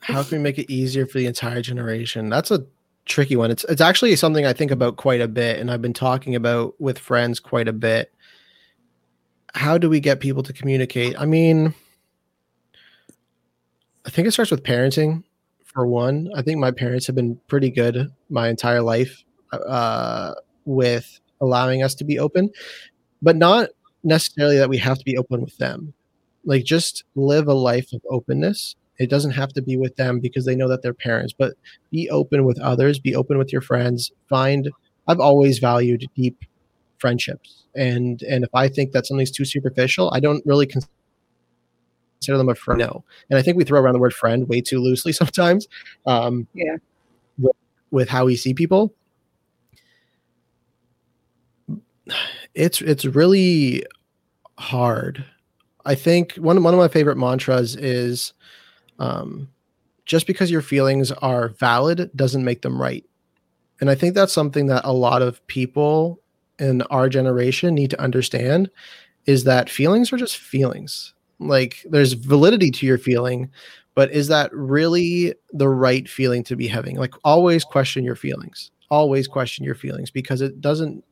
how can we make it easier for the entire generation? That's a tricky one. It's it's actually something I think about quite a bit, and I've been talking about with friends quite a bit. How do we get people to communicate? I mean, I think it starts with parenting. For one, I think my parents have been pretty good my entire life uh, with allowing us to be open, but not necessarily that we have to be open with them. Like, just live a life of openness it doesn't have to be with them because they know that they're parents, but be open with others, be open with your friends. Find I've always valued deep friendships. And and if I think that something's too superficial, I don't really consider them a friend. No. And I think we throw around the word friend way too loosely sometimes. Um, yeah. With, with how we see people. It's it's really hard. I think one one of my favorite mantras is um, just because your feelings are valid doesn't make them right. And I think that's something that a lot of people in our generation need to understand is that feelings are just feelings. Like there's validity to your feeling, but is that really the right feeling to be having? Like always question your feelings. Always question your feelings because it doesn't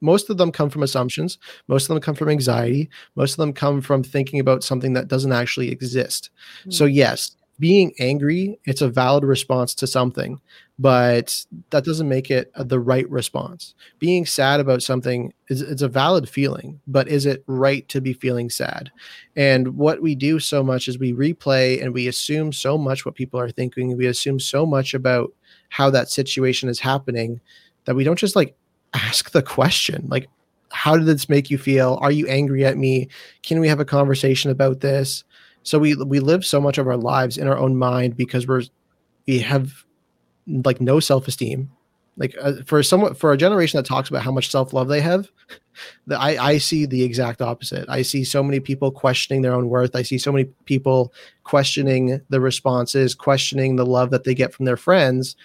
most of them come from assumptions. Most of them come from anxiety. Most of them come from thinking about something that doesn't actually exist. Mm-hmm. so yes being angry it's a valid response to something but that doesn't make it the right response. Being sad about something is it's a valid feeling but is it right to be feeling sad? And what we do so much is we replay and we assume so much what people are thinking. We assume so much about how that situation is happening that we don't just like ask the question like how did this make you feel? Are you angry at me? Can we have a conversation about this? So we we live so much of our lives in our own mind because we're we have like no self-esteem. Like uh, for someone for a generation that talks about how much self-love they have the, I, I see the exact opposite. I see so many people questioning their own worth. I see so many people questioning the responses questioning the love that they get from their friends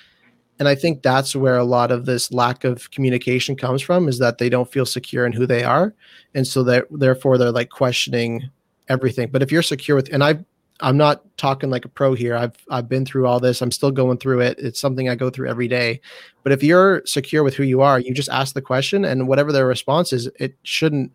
and i think that's where a lot of this lack of communication comes from is that they don't feel secure in who they are. And so they therefore they're like questioning everything. But if you're secure with and i i'm not talking like a pro here. I've i've been through all this. I'm still going through it. It's something i go through every day. But if you're secure with who you are you just ask the question and whatever their response is it shouldn't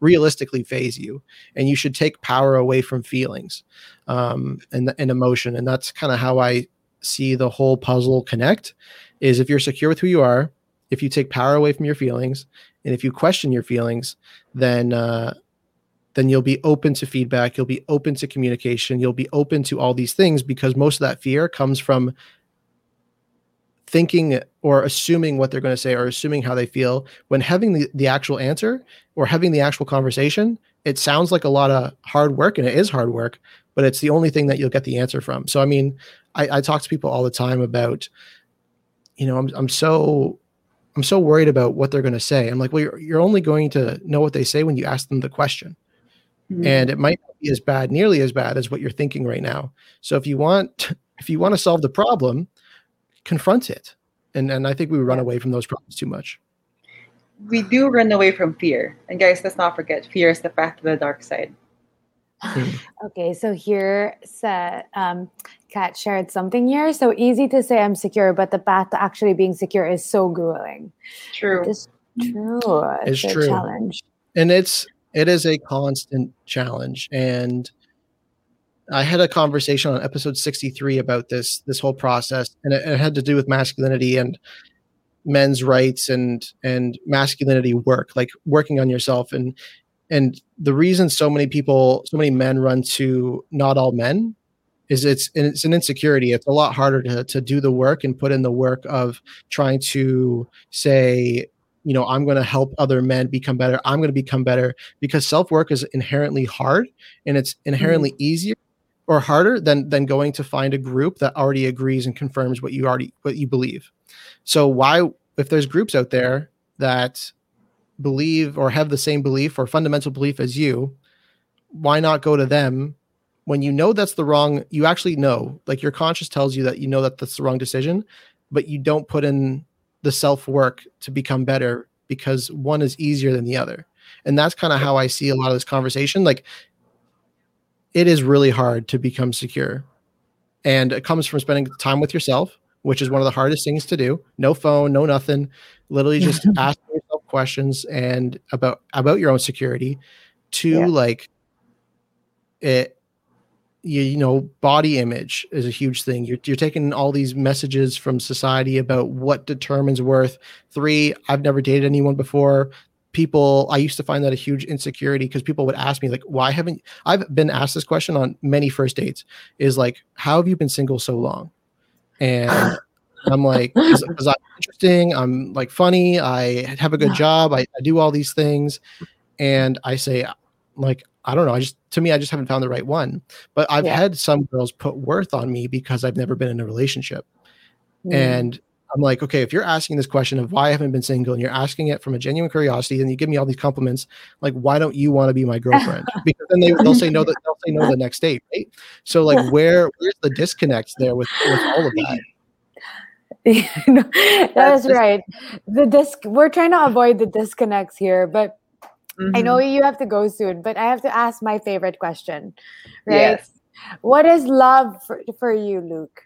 realistically phase you. And you should take power away from feelings um, and, and emotion. And that's kind of how i see the whole puzzle connect is if you're secure with who you are, if you take power away from your feelings, and if you question your feelings, then uh, then you'll be open to feedback, you'll be open to communication, you'll be open to all these things because most of that fear comes from thinking or assuming what they're going to say or assuming how they feel when having the, the actual answer or having the actual conversation it sounds like a lot of hard work and it is hard work but it's the only thing that you'll get the answer from so i mean I, I talk to people all the time about, you know, I'm I'm so I'm so worried about what they're going to say. I'm like, well, you're, you're only going to know what they say when you ask them the question. Mm-hmm. And it might not be as bad, nearly as bad as what you're thinking right now. So if you want, if you want to solve the problem, confront it. And and I think we run away from those problems too much. We do run away from fear. And guys, let's not forget, fear is the path to the dark side. Okay, so here said um, Kat shared something here. So easy to say I'm secure, but the path to actually being secure is so grueling. True. It's true. It's, it's true. challenge. And it's it is a constant challenge. And I had a conversation on episode 63 about this this whole process, and it, it had to do with masculinity and men's rights and and masculinity work, like working on yourself. And and the reason so many people, so many men run to not all men is it's it's an insecurity. It's a lot harder to to do the work and put in the work of trying to say, you know, I'm going to help other men become better. I'm going to become better because self work is inherently hard and it's inherently mm-hmm. easier or harder than than going to find a group that already agrees and confirms what you already what you believe. So why if there's groups out there that believe or have the same belief or fundamental belief as you, why not go to them when you know that's the wrong you actually know like your conscience tells you that you know that that's the wrong decision but you don't put in the self work to become better because one is easier than the other. And that's kind of how i see a lot of this conversation. Like it is really hard to become secure. And it comes from spending time with yourself which is one of the hardest things to do. No phone no nothing. Literally just ask yourself questions and about about your own security to yeah. like it you, you know body image is a huge thing. You're, you're taking all these messages from society about what determines worth. Three i've never dated anyone before. People i used to find that a huge insecurity because people would ask me like why haven't i've been asked this question on many first dates is like how have you been single so long and i'm like because i'm interesting i'm like funny i have a good job I, I do all these things and i say like I don't know. I just to me, I just haven't found the right one. But I've yeah. had some girls put worth on me because I've never been in a relationship, mm. and I'm like, okay, if you're asking this question of why I haven't been single and you're asking it from a genuine curiosity and you give me all these compliments, like, why don't you want to be my girlfriend? Because then they, they'll say no, that they'll say no the next day, right? So like, where where's the disconnect there with, with all of that? That's right. The disc we're trying to avoid the disconnects here, but Mm-hmm. I know you have to go soon, but I have to ask my favorite question. Right? Yes. What is love for, for you, Luke?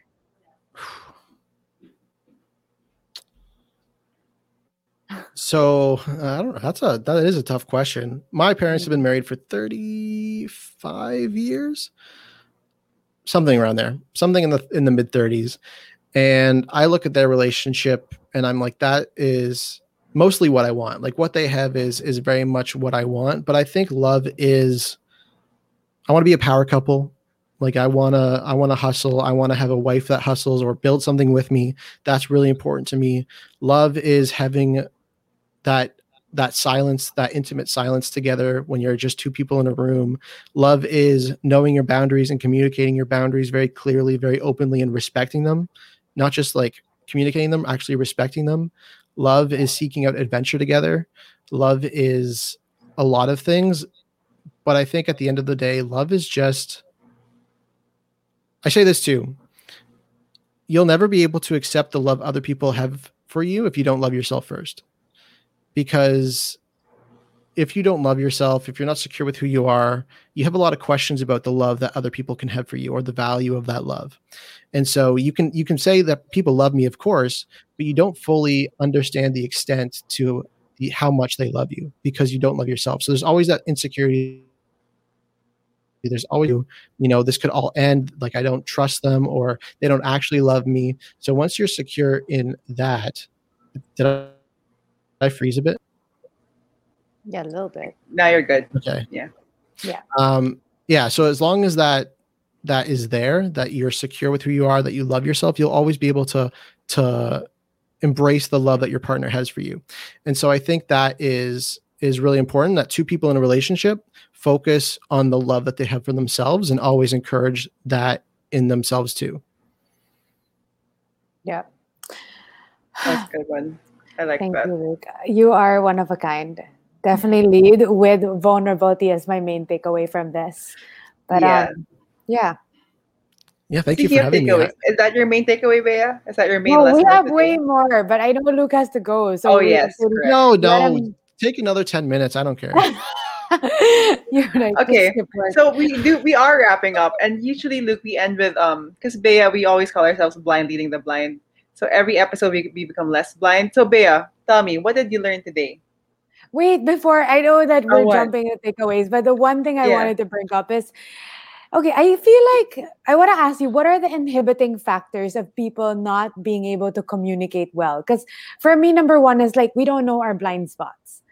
So uh, I don't know. That's a that is a tough question. My parents have been married for 35 years. Something around there. Something in the in the mid 30s. And I look at their relationship and I'm like, that is mostly what I want. Like what they have is is very much what I want. But I think love is I want to be a power couple. Like I wanna I wanna hustle. I wanna have a wife that hustles or build something with me. That's really important to me. Love is having that that silence that intimate silence together when you're just two people in a room. Love is knowing your boundaries and communicating your boundaries very clearly very openly and respecting them. Not just like communicating them actually respecting them. Love is seeking out adventure together. Love is a lot of things but i think at the end of the day love is just i say this too you'll never be able to accept the love other people have for you if you don't love yourself first because if you don't love yourself, if you're not secure with who you are, you have a lot of questions about the love that other people can have for you or the value of that love. And so you can you can say that people love me, of course, but you don't fully understand the extent to the, how much they love you because you don't love yourself. So there's always that insecurity. There's always, you know, this could all end like I don't trust them or they don't actually love me. So once you're secure in that, did I I freeze a bit? Yeah, a little bit. Now you're good. Okay. Yeah. Yeah. Um, yeah. So as long as that that is there, that you're secure with who you are, that you love yourself, you'll always be able to to embrace the love that your partner has for you. And so I think that is is really important that two people in a relationship focus on the love that they have for themselves and always encourage that in themselves too. Yeah. That's a good one. I like Thank that. you, Luke. You are one of a kind. Definitely lead with vulnerability as my main takeaway from this. But Yeah. um, yeah. Yeah, thank Speaking you for of having me. is that your main takeaway, Bea? Is that your main No, lesson? we have way day? more, but I know Luke has to go. So Oh, yes, so- No, no, him- take another 10 minutes. I don't care. Like, Okay. So we do we are wrapping up, and usually, Luke, we end with um because Bea, we always call ourselves blind leading the blind. So every episode we, we become less blind. So Bea, tell me, what did you learn today? Wait, before I know that Oh, we're what? jumping at takeaways, but the one thing I Yeah. wanted to bring up is okay, I feel like I want to ask you what are the inhibiting factors of people not being able to communicate well? Because for me, number one is like we don't know our blind spots.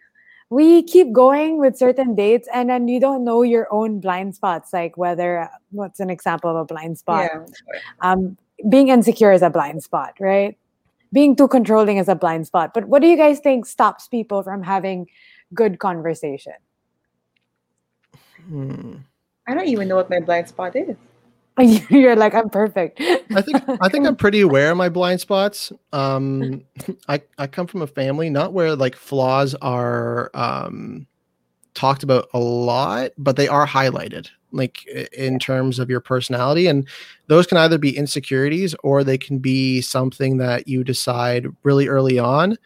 We keep going with certain dates and then you don't know your own blind spots, like whether what's an example of a blind spot? Yeah. um, being insecure is a blind spot, right? Being too controlling is a blind spot. But what do you guys think stops people from having good conversation? Hmm. I don't even know what my blind spot is. You're like, I'm perfect. I think I think I'm pretty aware of my blind spots. Um, I I come from a family not where like flaws are um, talked about a lot, but they are highlighted, like in terms of your personality, and those can either be insecurities or they can be something that you decide really early on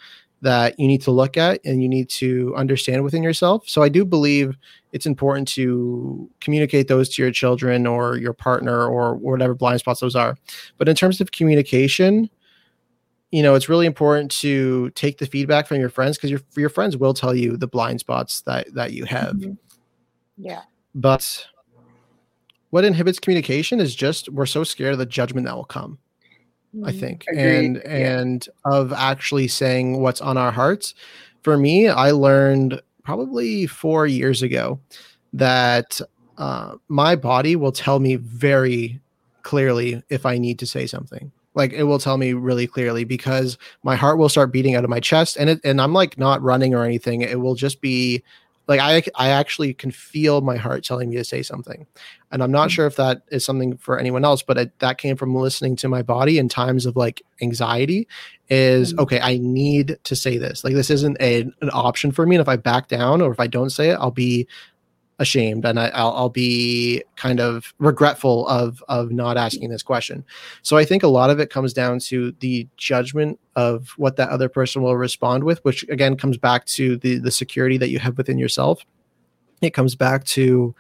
that you need to look at and you need to understand within yourself. So I do believe it's important to communicate those to your children or your partner or whatever blind spots those are. But in terms of communication, you know, it's really important to take the feedback from your friends because your your friends will tell you the blind spots that that you have. Mm-hmm. yeah. But what inhibits communication is just we're so scared of the judgment that will come. I Mm. think, Agreed, and yeah. and of actually saying what's on our hearts. For me, I learned probably four years ago that uh, my body will tell me very clearly if I need to say something. Like it will tell me really clearly because my heart will start beating out of my chest, and it and I'm like not running or anything. It will just be like I I actually can feel my heart telling me to say something, and I'm not Mhm. sure if that is something for anyone else, but it, that came from listening to my body in times of like anxiety. Is Mhm. okay, I need to say this. Like this isn't a, an option for me, and if I back down or if I don't say it, I'll be ashamed and I, I'll, I'll be kind of regretful of of not asking this question. So I think a lot of it comes down to the judgment of what that other person will respond with, which again comes back to the the security that you have within yourself. It comes back to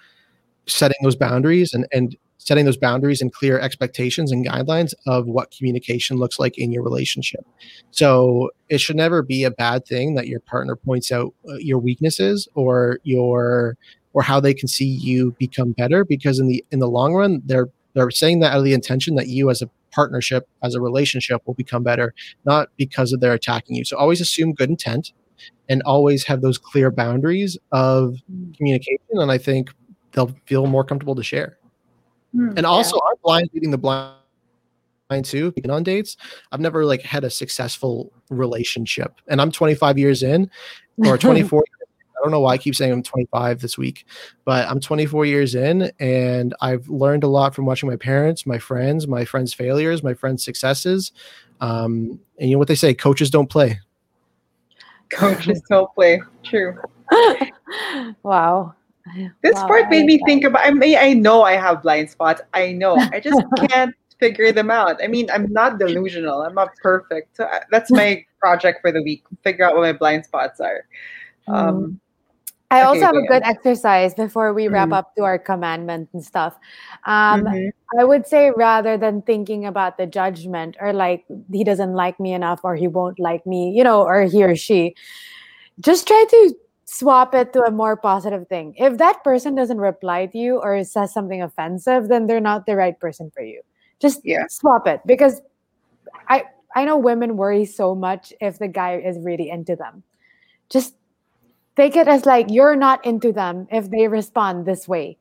setting those boundaries and and setting those boundaries and clear expectations and guidelines of what communication looks like in your relationship. So it should never be a bad thing that your partner points out uh, your weaknesses or your or how they can see you become better because in the in the long run they're they're saying that out of the intention that you as a partnership as a relationship will become better not because of their attacking you. So always assume good intent and always have those clear boundaries of communication and i think they'll feel more comfortable to share. Hmm. and also i'm blind leading the blind too being on dates. I've never like had a successful relationship and i'm 25 years in or 24 I don't know why I keep saying I'm 25 this week, but I'm 24 years in and I've learned a lot from watching my parents, my friends, my friends' failures, my friends' successes. Um, and you know what they say, coaches don't play. Coaches don't play. True. wow. This Wow, part made like me that. think about. I mean, I know I have blind spots. I know. I just can't figure them out. I mean, I'm not delusional. I'm not perfect. So I- that's my project for the week. Figure out what my blind spots are. Um, I Okay, also have go a good exercise before we wrap Mm. up to our commandment and stuff. Um, mhm. I would say rather than thinking about the judgment or like he doesn't like me enough or he won't like me, you know, or he or she, just try to swap it to a more positive thing. If that person doesn't reply to you or says something offensive, then they're not the right person for you. Just Yeah. swap it because I I know women worry so much if the guy is really into them. Just take it as like you're not into them if they respond this way.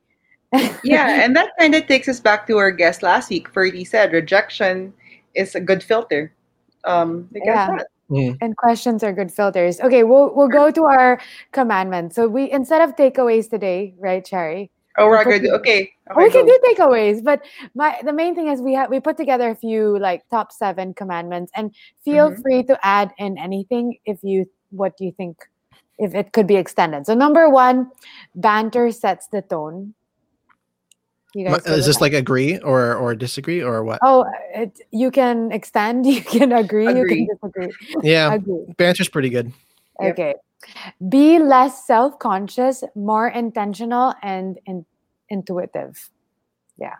yeah, and that kind of takes us back to our guest last week. Ferdy said rejection is a good filter. Um, Yeah. Mm. and questions are good filters. Okay, we'll we'll go to our commandments. So we instead of takeaways today, right, Cherry? Oh, we're put good. the- Okay. Oh, we can do takeaways, but my the main thing is we have we put together a few like top seven commandments, and feel Mhm. free to add in anything if you what you think if it could be extended. So number one, banter sets the tone. You guys, Is this that? like agree or or disagree or what? Oh, it, you can extend, you can agree, Agree. you can disagree. yeah, Agree. banter's pretty good. Yep. Okay. Be less self conscious, more intentional, and in- intuitive. Yeah,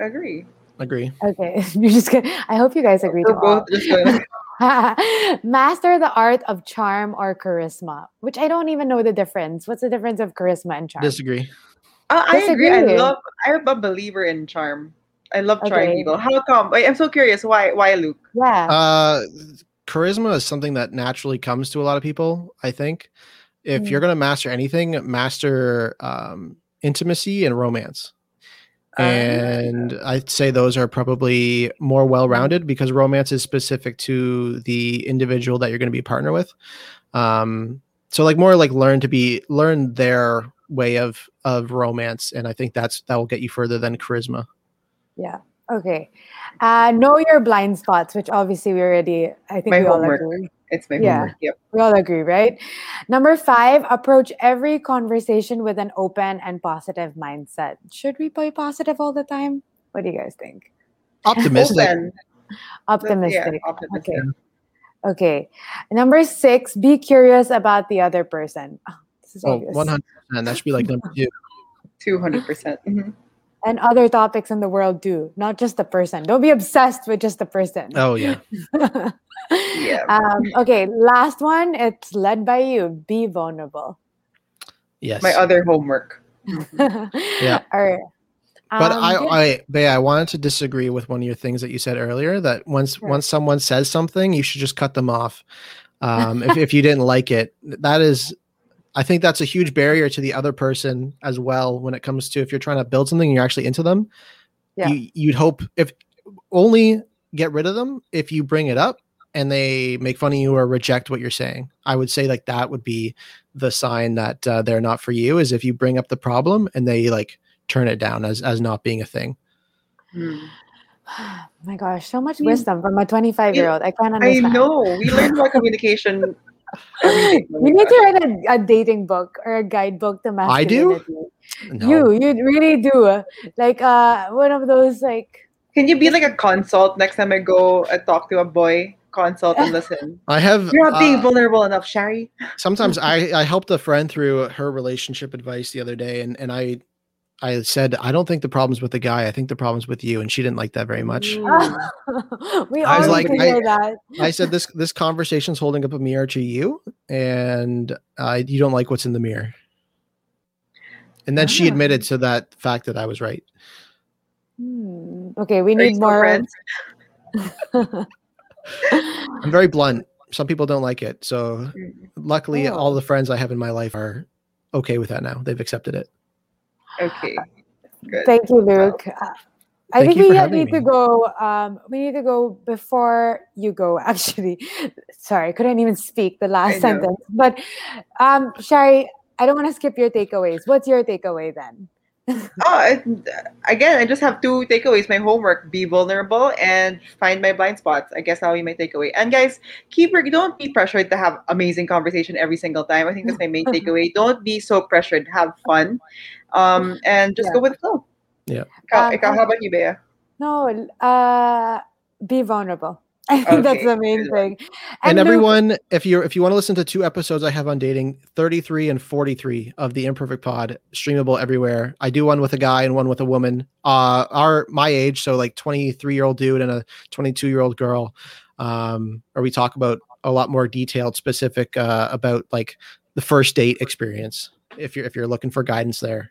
agree. Agree. Okay. You're just gonna, I hope you guys agree We're both just gonna. All. Master the art of charm or charisma, which I don't even know the difference. What's the difference of charisma and charm? Disagree. Uh, I agree. I love. I'm a believer in charm. I love charming Okay. people. How come? I- I'm so curious. Why? Why Luke? yeah. Uh, charisma is something that naturally comes to a lot of people. I think if you're Mm. going to master anything, master um, intimacy and romance. Ah. And I'd say those are probably more well rounded because romance is specific to the individual that you're going to be partner with. Um, so like more like learn to be learn their way of of romance, and I think that's that will get you further than charisma. yeah. Okay. Uh, know your blind spots, which obviously we already, I think My we all homework. agree. It's my Yeah. homework. Yep. We all agree, right? Number five, approach every conversation with an open and positive mindset. Should we be positive all the time? What do you guys think? Optimistic. Open. Optimistic. Yeah, optimistic. Okay. Okay. Number six, be curious about the other person. Oh, this is Oh, obvious. 100 percent. That should be like number two. Two hundred percent. Mm-hmm. And other topics in the world too, not just the person. Don't be obsessed with just the person. Oh yeah. Yeah. um, okay. Last one. It's led by you. Be vulnerable. Yes. My other homework. yeah. All right. But Um, I, good. I, Bea, I wanted to disagree with one of your things that you said earlier. That once, Sure. once someone says something, you should just cut them off. Um, if, if you didn't like it, that is, I think that's a huge barrier to the other person as well. When it comes to if you're trying to build something, and you're actually into them. Yeah. You, you'd hope if only get rid of them if you bring it up and they make fun of you or reject what you're saying. I would say like that would be the sign that uh, they're not for you. Is if you bring up the problem and they like turn it down as as not being a thing. Hmm. my gosh, so much Yeah. wisdom from a 25 year old. I can't understand I know. We learn about communication. every day. You need to write a, a dating book or a guidebook to I do? No. You, you really do. Like uh, one of those like Can you be like a consult next time I go and talk to a boy? Consult and listen. I have. You're not being uh, vulnerable enough, Shari. sometimes I I helped a friend through her relationship advice the other day, and and I I said I don't think the problem's with the guy. I think the problem's with you, and she didn't like that very much. We I was like, I- that. I said this this conversation's holding up a mirror to you, and uh, you don't like what's in the mirror. And then she Ah. admitted to that fact that I was right. Hmm, Okay, we Are need still more. Friends? I'm very blunt. Some people don't like it, so Mm. luckily, Oh. all the friends I have in my life are okay with that now. They've accepted it. Okay. Good. Thank you, Luke. I Thank think you we for having need to go. Um, we need to go before you go. Actually, sorry, I couldn't even speak the last know. sentence. But um, Shari, I don't want to skip your takeaways. What's your takeaway then? Oh, it- again, I just have two takeaways. My homework: be vulnerable and find my blind spots. I guess that'll be my takeaway. And guys, keep don't be pressured to have amazing conversation every single time. I think that's my main takeaway. Don't be so pressured. Have fun, um, and just Yeah. go with the flow. Yeah. Ikaw, Um, ikaw, how about you, Bea? No, uh, be vulnerable. I think that's Okay, the main thing. And, Luke- everyone, if you if you want to listen to two episodes I have on dating, 33 and 43 of the Imperfect Pod, streamable everywhere. I do one with a guy and one with a woman. Uh our my age, so like 23 year old dude and a 22 year old girl. Um, or we talk about a lot more detailed, specific uh about like the first date experience. If you're if you're looking for guidance there.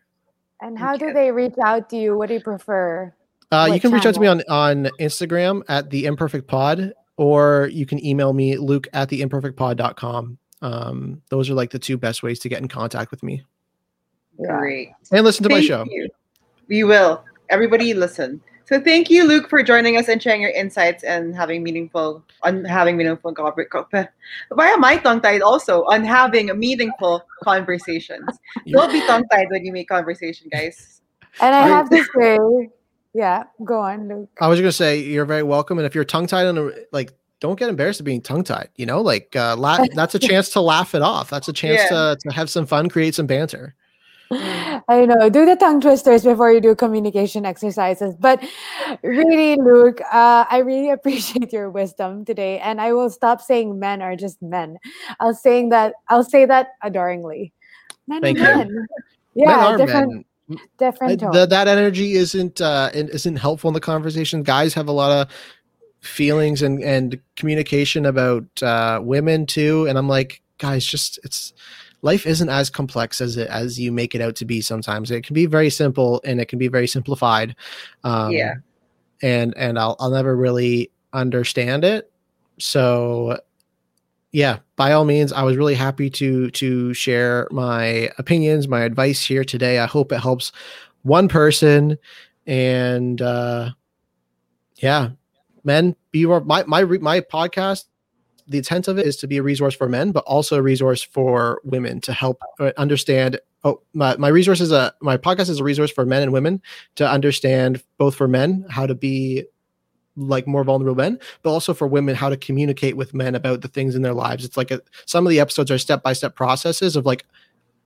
And how do they reach out to you? What do you prefer? Uh, you What can reach out to me on, on Instagram at the imperfect pod, or you can email me luke at the imperfectpod.com. Um, those are like the two best ways to get in contact with me Yeah. Great. and listen to my show. you. We will. Everybody listen. So thank you, Luke, for joining us and sharing your insights and having meaningful on having meaningful conversations. Why am I tongue tied also on having a meaningful conversations? Don't be tongue tied when you make conversation, guys. And I have to say, yeah, go on, Luke. I was gonna say you're very welcome, and if you're tongue tied on a like, don't get embarrassed of being tongue tied. You know, like uh, la- that's a chance to laugh it off. That's a chance Yeah. to to have some fun, create some banter. I know. Do the tongue twisters before you do communication exercises. But really, Luke, uh, I really appreciate your wisdom today, and I will stop saying men are just men. I'll saying that. I'll say that adoringly. Men Thank are you. men. Yeah, Men are different, men. Different tone. the, that energy isn't uh isn't helpful in the conversation guys have a lot of feelings and and communication about uh women too and i'm like guys just it's life isn't as complex as it as you make it out to be sometimes it can be very simple and it can be very simplified um Yeah. and and i'll i'll never really understand it so yeah by all means i was really happy to to share my opinions my advice here today. I hope it helps one person and uh yeah. Men be my my my podcast the intent of it is to be a resource for men but also a resource for women to help uh, understand oh my, my resource is a my podcast is a resource for men and women to understand both for men how to be like more vulnerable men but also for women how to communicate with men about the things in their lives it's like a, some of the episodes are step by step processes of like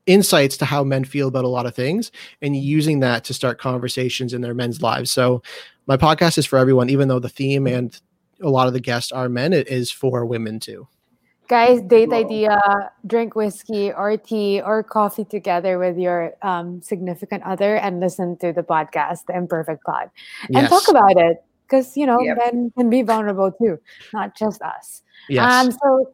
insights to how men feel about a lot of things and using that to start conversations in their men's lives so my podcast is for everyone even though the theme and a lot of the guests are men it is for women too Guys, date Wow. idea, drink whiskey or tea or coffee together with your um, significant other and listen to the podcast, The Imperfect Pod. And talk about it. Because, you know, Yep. men can be vulnerable too, not just us. yes Um, so,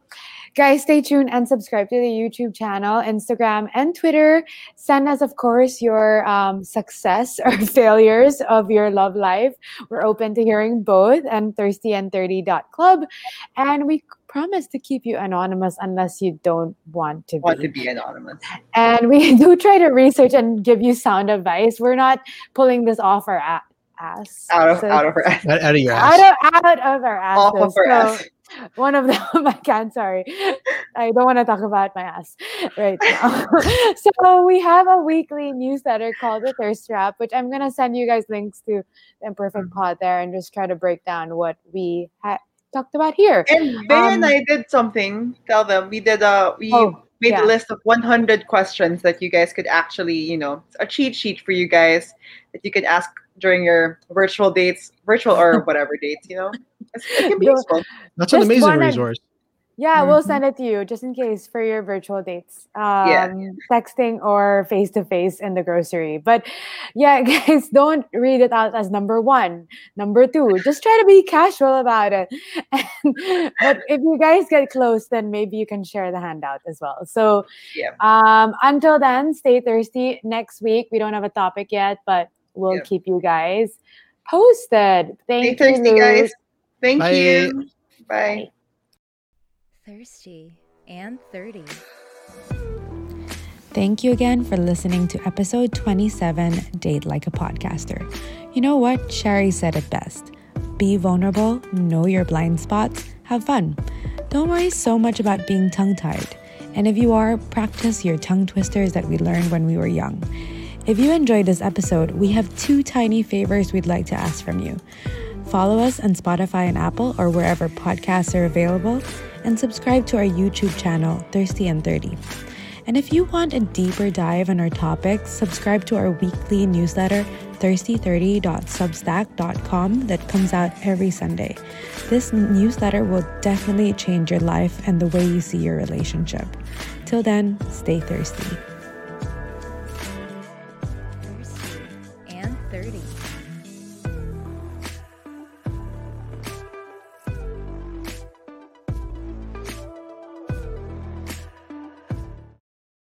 guys, stay tuned and subscribe to the YouTube channel, Instagram, and Twitter. Send us, of course, your um, success or failures of your love life. We're open to hearing both and thirstyand30.club. And we promise to keep you anonymous unless you don't want to Want be. to be anonymous. And we do try to research and give you sound advice. We're not pulling this off our a- ass. Out of So out of her out, out of your ass. out ass. of, out of our asses. off of her So- ass. one of them I can't. Sorry, I don't want to talk about my ass right now. so we have a weekly newsletter called the Thirst Trap, which I'm gonna send you guys links to the Imperfect Mm-hmm. Pod there and just try to break down what we ha- talked about here. And Bea and Um, I did something. Tell them we did a we Oh, made yeah. a list of 100 questions that you guys could actually, you know, a cheat sheet for you guys that you could ask during your virtual dates, virtual or whatever dates, you know. It's, it can be useful. That's an Just amazing wanna- resource. Yeah, we'll Mhm. send it to you just in case for your virtual dates. Um, Yeah. Texting or face to face in the grocery. But yeah, guys, don't read it out as number one. Number two, just try to be casual about it. And, but if you guys get close, then maybe you can share the handout as well. So Yeah. um, until then, stay thirsty. Next week, we don't have a topic yet, but we'll Yeah. keep you guys posted. Stay Thank thirsty, you. guys. Thank Bye. you. Bye. Thirsty and 30. Thank you again for listening to episode 27 Date Like a Podcaster. You know what? Sherry said it best be vulnerable, know your blind spots, have fun. Don't worry so much about being tongue tied. And if you are, practice your tongue twisters that we learned when we were young. If you enjoyed this episode, we have two tiny favors we'd like to ask from you. Follow us on Spotify and Apple or wherever podcasts are available, and subscribe to our YouTube channel, Thirsty and 30. And if you want a deeper dive on our topics, subscribe to our weekly newsletter, thirsty30.substack.com, that comes out every Sunday. This newsletter will definitely change your life and the way you see your relationship. Till then, stay thirsty.